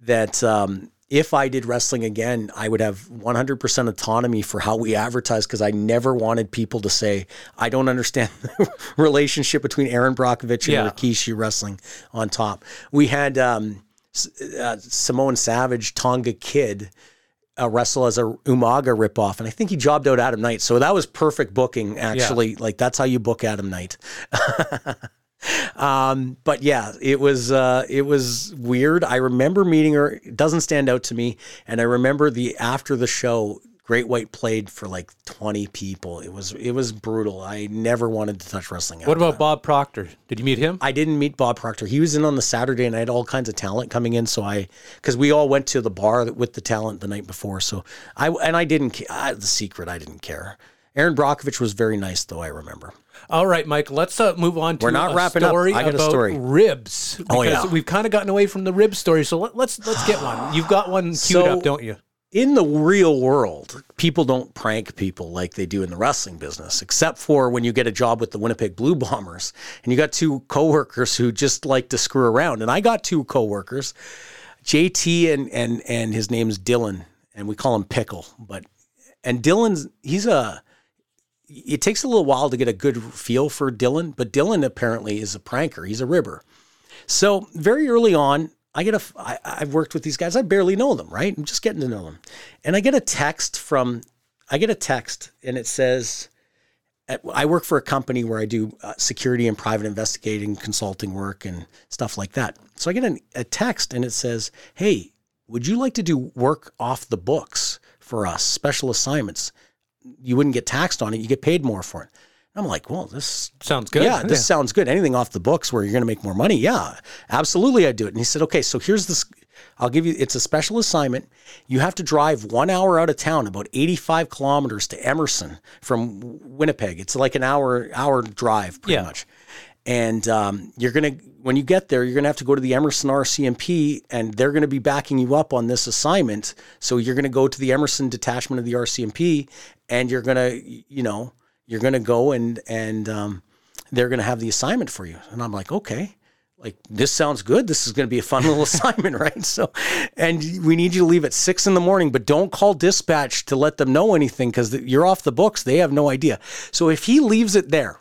that um, if I did wrestling again, I would have 100% autonomy for how we advertise because I never wanted people to say, I don't understand [LAUGHS] the relationship between Erin Brockovich and Yeah. Rikishi wrestling on top. We had um, uh, Simone Savage, Tonga Kid. Uh, wrestle as a Umaga ripoff, and I think he jobbed out Adam Knight. So that was perfect booking, actually. Like that's how you book Adam Knight. [LAUGHS] Um, but yeah, it was uh, it was weird. I remember meeting her. It doesn't stand out to me, and I remember the after the show, Great White played for like twenty people. It was it was brutal. I never wanted to touch wrestling. What about Bob Proctor? Did you meet him? I didn't meet Bob Proctor. He was in on the Saturday, and I had all kinds of talent coming in. So I, because we all went to the bar with the talent the night before. So I and I didn't. I, the secret, I didn't care. Erin Brockovich was very nice, though. I remember. All right, Mike. Let's uh, move on to We're not wrapping up. I got a about story. ribs. Oh, because yeah. we've kind of gotten away from the rib story. So let, let's let's get one. You've got one queued So- up, don't you? In the real world, people don't prank people like they do in the wrestling business, except for when you get a job with the Winnipeg Blue Bombers and you got two coworkers who just like to screw around. And I got two coworkers, JT and and and his name's Dylan, and we call him Pickle. But and Dylan's he's a it takes a little while to get a good feel for Dylan, but Dylan apparently is a pranker. He's a ribber. So very early on, I get a. I, I've worked with these guys. I barely know them, right? I'm just getting to know them, and I get a text from. I get a text, and it says, "I work for a company where I do uh, security and private investigating consulting work and stuff like that." So I get an, a text, and it says, "Hey, would you like to do work off the books for us, special assignments? You wouldn't get taxed on it. You get paid more for it." I'm like, well, this sounds good. Yeah, this Yeah. sounds good. Anything off the books where you're going to make more money? Yeah, absolutely, I'd do it. And he said, okay, so here's this. I'll give you. It's a special assignment. You have to drive one hour out of town, about 85 kilometers to Emerson from Winnipeg. It's like an hour hour drive, pretty Yeah. much. And um, you're gonna when you get there, you're gonna have to go to the Emerson RCMP, and they're gonna be backing you up on this assignment. So you're gonna go to the Emerson detachment of the RCMP, and you're gonna, you know, you're gonna go and and um, they're gonna have the assignment for you. And I'm like, okay, like this sounds good. This is gonna be a fun little [LAUGHS] assignment, right? So, and we need you to leave at six in the morning, but don't call dispatch to let them know anything because you're off the books. They have no idea. So if he leaves it there.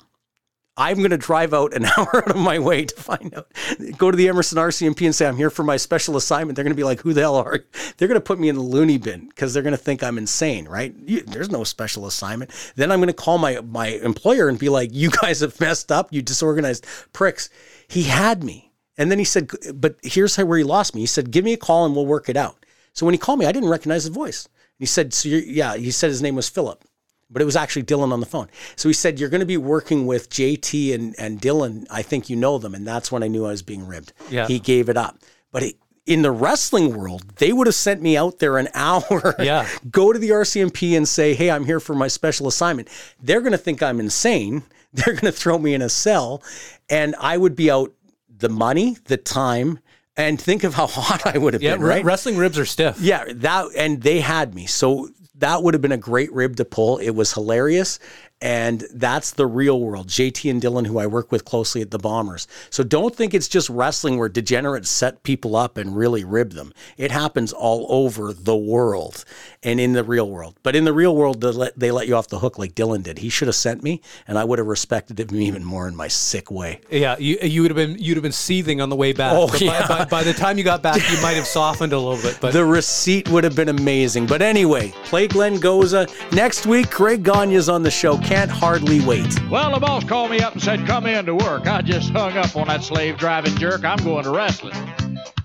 I'm going to drive out an [LAUGHS] hour out of my way to find out. Go to the Emerson RCMP and say, I'm here for my special assignment. They're going to be like, who the hell are you? They're going to put me in the loony bin because they're going to think I'm insane, right? You, there's no special assignment. Then I'm going to call my, my employer and be like, you guys have messed up, you disorganized pricks. He had me. And then he said, but here's where he lost me. He said, give me a call and we'll work it out. So when he called me, I didn't recognize the voice. He said, so yeah, he said his name was Philip but it was actually Dylan on the phone. So he said, You're going to be working with JT and, and Dylan. I think you know them. And that's when I knew I was being ribbed. Yeah. He gave it up. But it, in the wrestling world, they would have sent me out there an [LAUGHS] hour. Yeah. go to the RCMP and say, Hey, I'm here for my special assignment. They're going to think I'm insane. [LAUGHS] They're going to throw me in a cell. And I would be out the money, the time, and think of how [LAUGHS] hot I would have Yeah, been, right? wrestling ribs are stiff. Yeah, that and they had me. So that would have been a great rib to pull. It was hilarious. And that's the real world. JT and Dylan, who I work with closely at the Bombers. So don't think it's just wrestling where degenerates set people up and really rib them. It happens all over the world and in the real world. But in the real world, they let, they let you off the hook like Dylan did. He should have sent me, and I would have respected him even more in my sick way. Yeah, you, you would have been you'd have been seething on the way back. Oh, But by- yeah. by, by the time you got back, you might have softened a little bit. But the receipt would have been amazing. But anyway, play Glenn Goza. Next week, Greg Gagne's on the show. Can't hardly wait. Well, the boss called me up and said, come in to work. I just hung up on that slave driving jerk. I'm going to wrestling.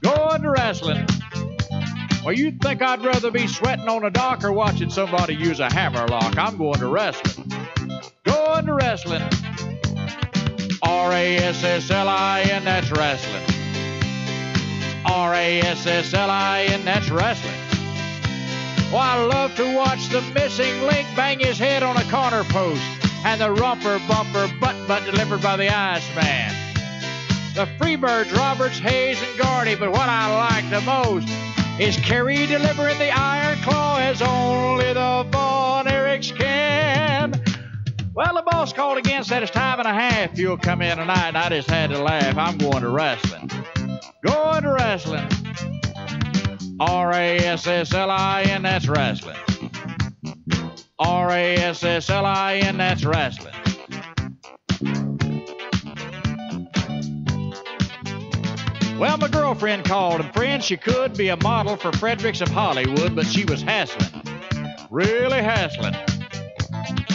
Going to wrestling. Well, you'd think I'd rather be sweating on a dock or watching somebody use a hammer lock. I'm going to wrestling. Going to wrestling. R A S S L I N, that's wrestling. R A S S L I N, that's wrestling. Well, I love to watch the missing link bang his head on a corner post and the romper bumper butt butt delivered by the Iceman. The Freebirds, Roberts, Hayes, and Gordy, but what I like the most is Kerry delivering the Iron Claw as only the Von Erichs can. Well, the boss called again, said it's time and a half. You'll come in tonight, and I just had to laugh. I'm going to wrestling. Going to wrestling. R A S S L I N, that's wrestling. R A S S L I N, that's wrestling. Well, my girlfriend called, and friend, she could be a model for Fredericks of Hollywood, but she was hassling. Really hassling.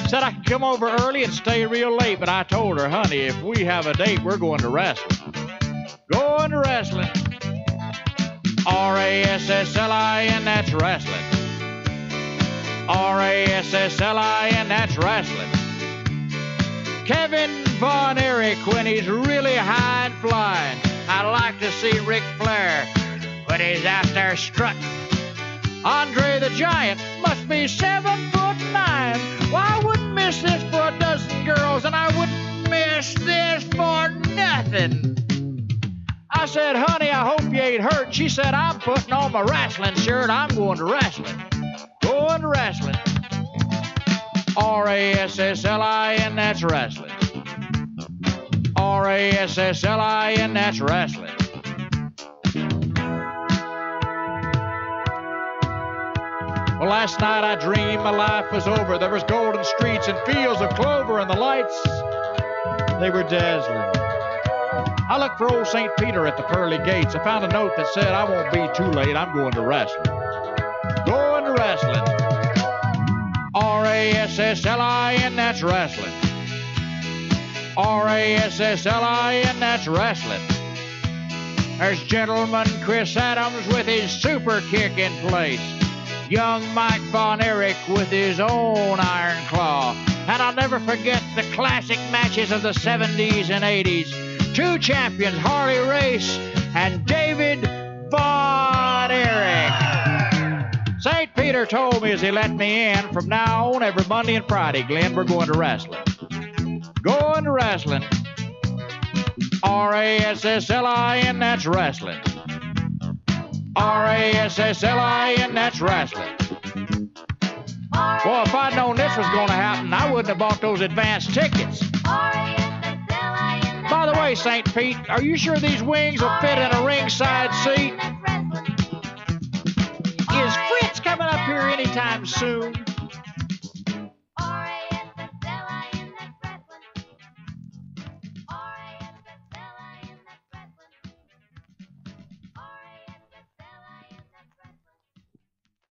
Said I could come over early and stay real late, but I told her, honey, if we have a date, we're going to wrestling. Going to wrestling. R A S S L I N, that's wrestling. R A S S L I N, that's wrestling. Kevin Von Erich when he's really high and flying. I like to see Ric Flair when he's out there strutting. Andre the Giant must be seven foot nine. Well, I wouldn't miss this for a dozen girls, and I wouldn't miss this for nothing. I said, honey, I hope you ain't hurt. She said, I'm putting on my wrestling shirt. I'm going to wrestling. Going to wrestling. R A S S L I N, that's wrestling. R A S S L I N, that's wrestling. Well, last night I dreamed my life was over. There was golden streets and fields of clover, and the lights, they were dazzling. I looked for old St. Peter at the pearly gates. I found a note that said, I won't be too late. I'm going to wrestling. Going to wrestling. R A S S L I N, that's wrestling. R A S S L I N, that's wrestling. There's gentleman Chris Adams with his super kick in place. Young Mike Von Erich with his own iron claw. And I'll never forget the classic matches of the 70s and 80s. Two champions, Harley Race and David Von Erich. St. Peter told me as he let me in, from now on, every Monday and Friday, Glenn, we're going to wrestling. Going to wrestling. R A S S L I N, that's wrestling. R A S S L I N, that's wrestling. Boy, if I'd known this was going to happen, I wouldn't have bought those advance tickets. By the way, St. Pete, are you sure these wings will fit in a ringside seat? Is Fritz coming up here anytime soon?